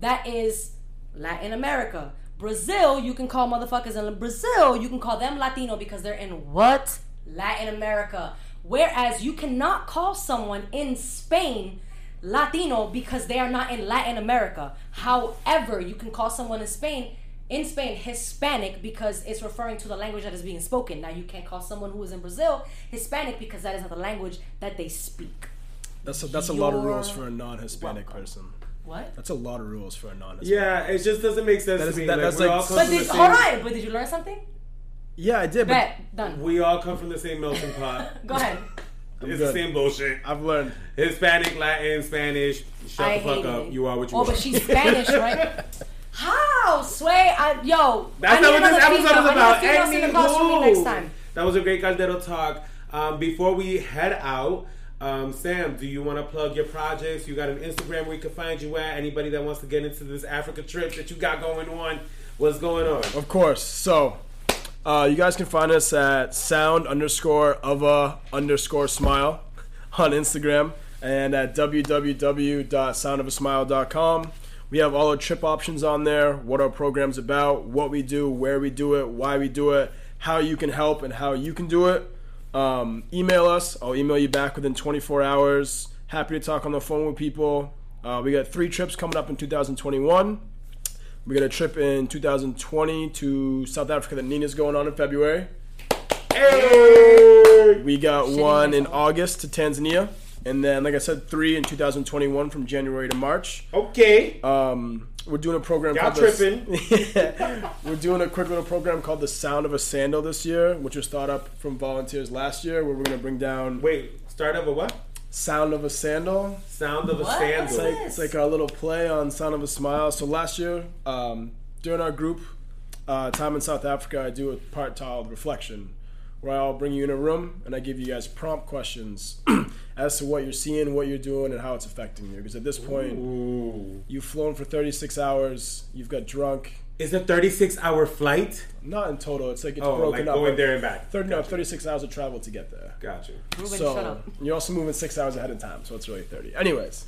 that is Latin America. Brazil, you can call motherfuckers in Brazil, you can call them Latino because they're in what? Latin America. Whereas you cannot call someone in Spain Latino because they are not in Latin America. However, you can call someone in Spain in Spain Hispanic because it's referring to the language that is being spoken. Now you can't call someone who is in Brazil Hispanic because that is not the language that they speak. That's a, that's a lot of rules for a non-Hispanic welcome. person. What? That's a lot of rules for a non-Hispanic. Yeah, it just doesn't make sense That to me. that- like, that's we like- all come But from did the same. hold on, but did you learn something? Yeah, I did, but Bet done. We all come from the same melting pot. Go ahead. I'm it's good. the same bullshit. I've learned. Hispanic, Latin, Spanish. Shut I the fuck up. it. You are what you Oh, are. Oh, but she's Spanish, right? How? Sway, I, yo. That's I not what this episode female. is about. I need a female sit across from me Anywho, next time. That was a great Caldero talk. Um, before we head out, um, Sam, do you want to plug your projects? You got an Instagram where you can find you at. Anybody that wants to get into this Africa trip that you got going on, what's going on? Of course. So, uh, you guys can find us at sound underscore of a underscore smile on Instagram and at www.soundofasmile.com. We have all our trip options on there, what our program's about, what we do, where we do it, why we do it, how you can help, and how you can do it. Um, email us. I'll email you back within 24 hours. Happy to talk on the phone with people. Uh, we got three trips coming up in 2021. We got a trip in 2020 to South Africa that Nina's going on in February. We got one in. August to Tanzania. And then, like I said, three in 2021 from January to March. Okay. Um, we're doing a program Y'all called the- tripping. we're doing a quick little program called the Sound of a Sandal this year, which was thought up from volunteers last year, where we're going to bring down Wait, start of a what? Sound of a Sandal. Sound of a What? sandal. It's like it's like our little play on Sound of a Smile. So last year, um, during our group uh, time in South Africa, I do a part called Reflection, where I'll bring you in a room and I give you guys prompt questions as to what you're seeing, what you're doing, and how it's affecting you. Because at this point, Ooh. you've flown for 36 hours, you've got drunk. Is a 36 hour flight? Not in total. It's like it's Oh, broken like up. going but there and back. 30, no, 36 hours of travel to get there. Got you. Ruben, so shut up. you're also moving six hours ahead of time, so it's really 30. Anyways,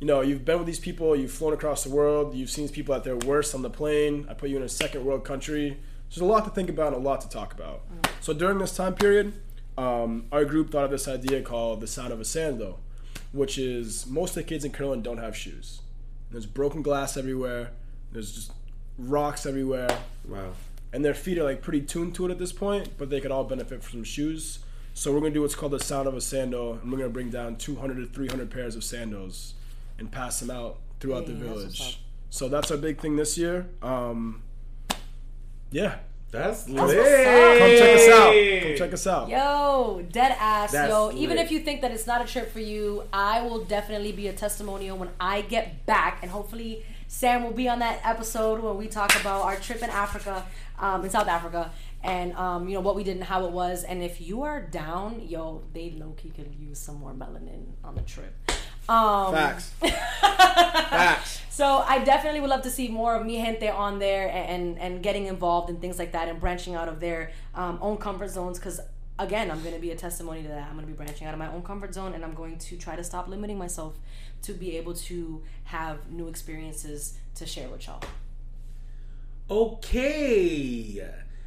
you know, you've been with these people, you've flown across the world, you've seen people at their worst on the plane. I put you in a second world country. There's a lot to think about and a lot to talk about. So during this time period, um, our group thought of this idea called the sound of a sandal, which is most of the kids in Curlin don't have shoes. There's broken glass everywhere. There's just rocks everywhere Wow. and their feet are like pretty tuned to it at this point, but they could all benefit from shoes. So we're gonna do what's called the sound of a sandal, and we're gonna bring down 200 to 300 pairs of sandals and pass them out throughout Hey, the village. up. So that's our big thing this year. Um, yeah, That's, lit. come check us out. Come check us out. Yo, dead ass, That's yo. Even if you think that it's not a trip for you, I will definitely be a testimonial when I get back, and hopefully Sam will be on that episode where we talk about our trip in Africa, um, in South Africa, and um, you know what we did and how it was. And if you are down, yo, they low key could use some more melanin on the trip. Um, Facts. Facts. so I definitely would love to see more of mi gente on there and and getting involved in things like that and branching out of their um, own comfort zones because again I'm going to be a testimony to that. I'm going to be branching out of my own comfort zone and I'm going to try to stop limiting myself to be able to have new experiences to share with y'all. Okay.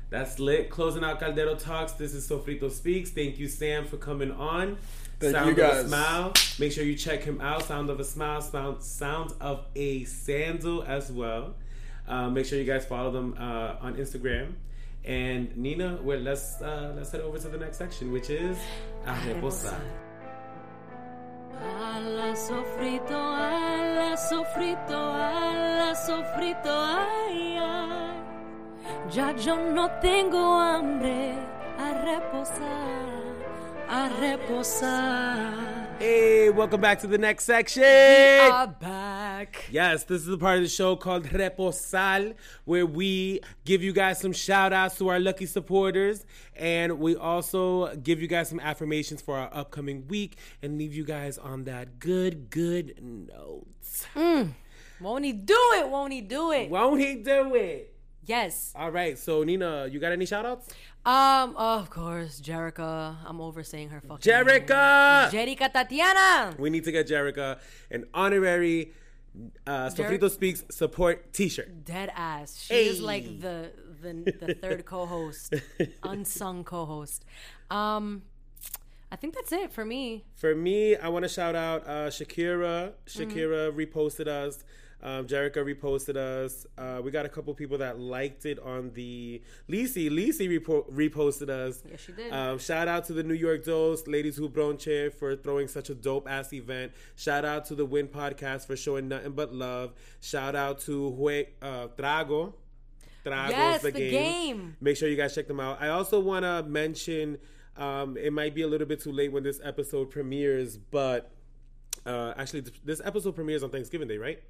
That's lit. Closing out Caldero Talks. This is Sofrito Speaks. Thank you, Sam, for coming on. Thank Sound you, of a Smile. Make sure you check him out. Sound of a Smile. Sound, sound of a Sandal as well. Uh, make sure you guys follow them uh, on Instagram. And Nina, well, let's uh, let's head over to the next section, which is A Reposar. Ala sofrito, ala sofrito, ala sofrito, ay, ay. Ya yo no tengo hambre a reposar, a reposar. Hey, welcome back to the next section. Are back. Yes, this is the part of the show called Reposar, where we give you guys some shout outs to our lucky supporters. And we also give you guys some affirmations for our upcoming week and leave you guys on that good, good note. Mm. Won't he do it? Won't he do it? Won't he do it? Yes. All right, so Nina, you got any shout outs? Um. Of course, Jerica. I'm over saying her fucking. name. Jerica! Jerica Tatiana. We need to get Jerica an honorary uh, Sofrito Speaks support t shirt. Dead ass. She is like the the the third co-host, unsung co-host. Um, I think that's it for me. For me, I want to shout out uh, Shakira. Shakira reposted us. Um, Jerica reposted us. Uh, we got a couple people that liked it on the Lisi. Lisi repo- reposted us. Yes, she did. Um, shout out to the New York Dose, Ladies Who Bronche for throwing such a dope ass event. Shout out to the Win Podcast for showing nothing but love. Shout out to Hue- uh, Trago. Trago's Yes, the, the game. game. Make sure you guys check them out. I also want to mention um, it might be a little bit too late when this episode premieres, but uh, actually, this episode premieres on Thanksgiving Day, right?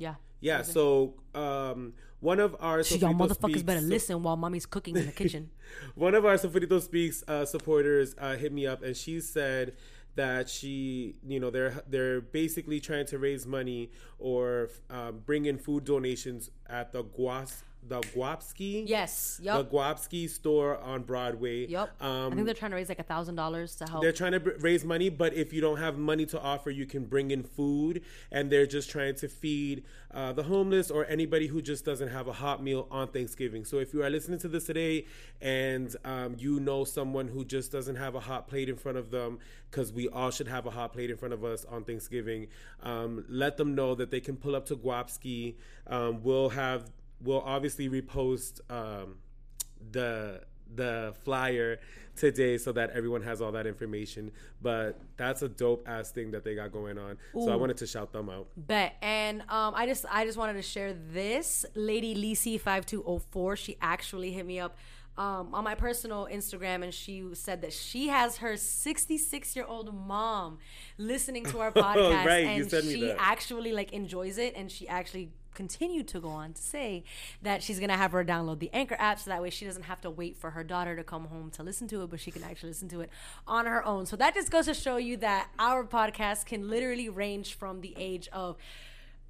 Yeah. Yeah. So um, one of our So y'all motherfuckers Speaks- better listen while mommy's cooking in the kitchen. one of our Sofrito Speaks uh, supporters uh, hit me up and she said that she, you know, they're they're basically trying to raise money or um, bring in food donations at the Guas the Guapski. Yes. The Yup. Guapski store on Broadway. Yup. I Um, think they're trying to raise like a thousand dollars to help. they're trying to b- raise money, but if you don't have money to offer, you can bring in food, and they're just trying to feed uh, the homeless or anybody who just doesn't have a hot meal on Thanksgiving. So if you are listening to this today and um, you know someone who just doesn't have a hot plate in front of them, because we all should have a hot plate in front of us on Thanksgiving, um, let them know that they can pull up to Guapski. Um, we'll have we'll obviously repost um, the the flyer today so that everyone has all that information. But that's a dope ass thing that they got going on. So I wanted to shout them out. Bet. And um, I just I just wanted to share this. Lady Lisi five two oh four. She actually hit me up um, on my personal Instagram, and she said that she has her sixty six year old mom listening to our podcast, Right, you and she that. actually like enjoys it, and she actually continued to go on to say that she's gonna have her download the Anchor app, so that way she doesn't have to wait for her daughter to come home to listen to it, but she can actually listen to it on her own. So that just goes to show you that our podcast can literally range from the age of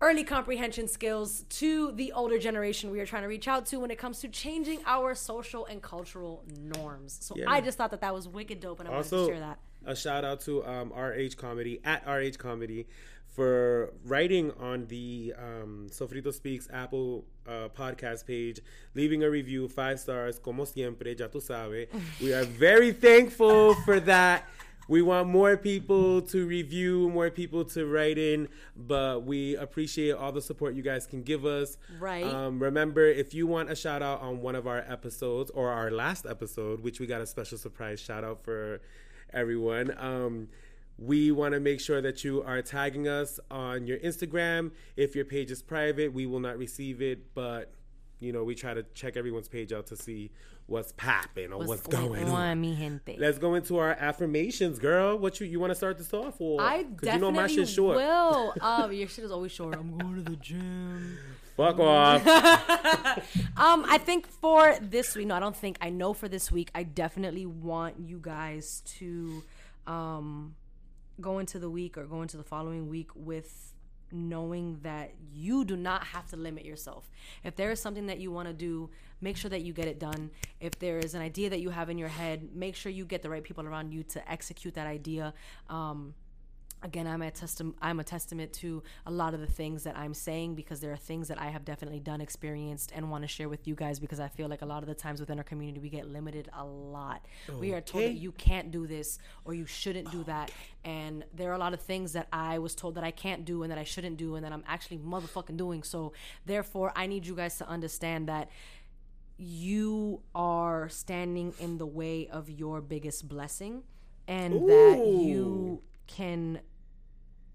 early comprehension skills to the older generation we are trying to reach out to when it comes to changing our social and cultural norms. So Yeah. I just thought that that was wicked dope, and I wanted to share that. A shout out to um, RH Comedy at RH Comedy for writing on the um, Sofrito Speaks Apple uh, podcast page, leaving a review five stars, como siempre, ya tú sabes. we are very thankful for that. We want more people to review, more people to write in, but we appreciate all the support you guys can give us. Right. Um, remember, if you want a shout out on one of our episodes or our last episode, which we got a special surprise shout out for everyone, um, we want to make sure that you are tagging us on your Instagram. If your page is private, we will not receive it, but you know, we try to check everyone's page out to see what's popping or what's, going on. mi gente? Let's go into our affirmations, girl. What you you want to start this off or? I definitely you know my shit's short. will. Um, your shit is always short. I'm going to the gym. Fuck off. Um, I think for this week, no, I don't think. I know for this week, I definitely want you guys to um, go into the week or go into the following week with knowing that you do not have to limit yourself. If there is something that you want to do, make sure that you get it done. If there is an idea that you have in your head, make sure you get the right people around you to execute that idea. Um, again i'm a testament i'm a testament to a lot of the things that i'm saying because there are things that i have definitely done experienced and want to share with you guys because i feel like a lot of the times within our community we get limited a lot. We are told that you can't do this or you shouldn't do that. And there are a lot of things that i was told that i can't do and that i shouldn't do and that i'm actually motherfucking doing. So therefore i need you guys to understand that you are standing in the way of your biggest blessing and that you can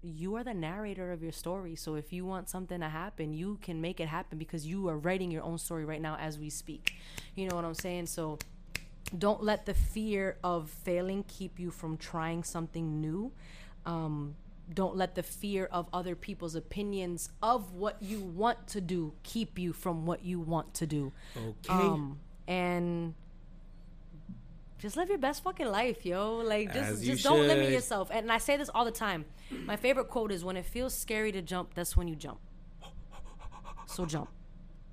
you are the narrator of your story. So if you want something to happen you can make it happen because you are writing your own story right now as we speak. You know what i'm saying? So don't let the fear of failing keep you from trying something new. Um, don't let the fear of other people's opinions of what you want to do keep you from what you want to do Okay. um, and just live your best fucking life, yo. Like just just don't limit yourself. And I say this all the time. My favorite quote is when it feels scary to jump, that's when you jump. So jump.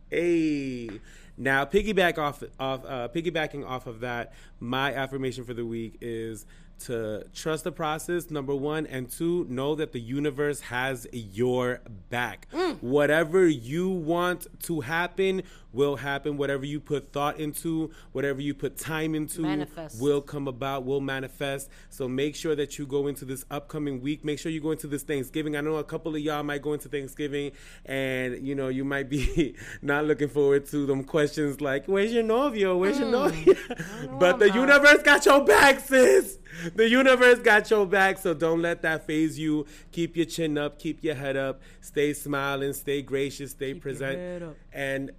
Hey, now piggyback off off uh, piggybacking off of that, my affirmation for the week is to trust the process. Number one and two, know that the universe has your back. Mm. Whatever you want to happen will happen. Whatever you put thought into, whatever you put time into, Manifest. will come about, will manifest. So make sure that you go into this upcoming week. Make sure you go into this Thanksgiving. I know a couple of y'all might go into Thanksgiving and you know you might be not looking forward to them questions like, Where's your novio? Where's your mm. novio? but the universe got your back, sis. The universe got your back. So don't let that phase you. Keep your chin up, keep your head up, stay smiling, stay gracious, stay present. head up. And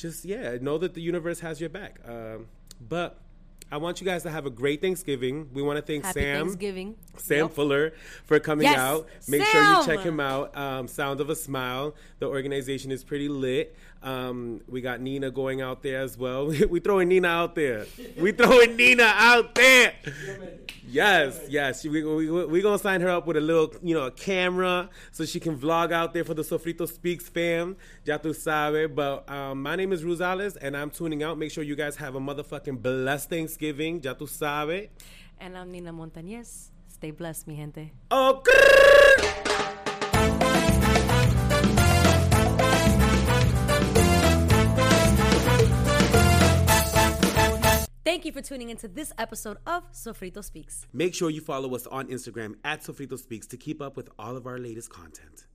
just yeah, know that the universe has your back. Um, but I want you guys to have a great Thanksgiving. We want to thank Happy Sam. Thanksgiving. Sam Yep. Fuller for coming Yes, out. Make sure you check him out. Um, Sound of a Smile. The organization is pretty lit. Um, we got Nina going out there as well. we throwing Nina out there. We throwing Nina out there. Yes, yes. We we we gonna sign her up with a little, you know, a camera so she can vlog out there for the Sofrito Speaks fam. Ya tu sabe. But um, my name is Rosales, and I'm tuning out. Make sure you guys have a motherfucking blessed Thanksgiving. Ya tu sabe. And I'm Nina Montañez. Stay blessed, mi gente. Oh, Thank you for tuning into this episode of Sofrito Speaks. Make sure you follow us on Instagram at Sofrito Speaks to keep up with all of our latest content.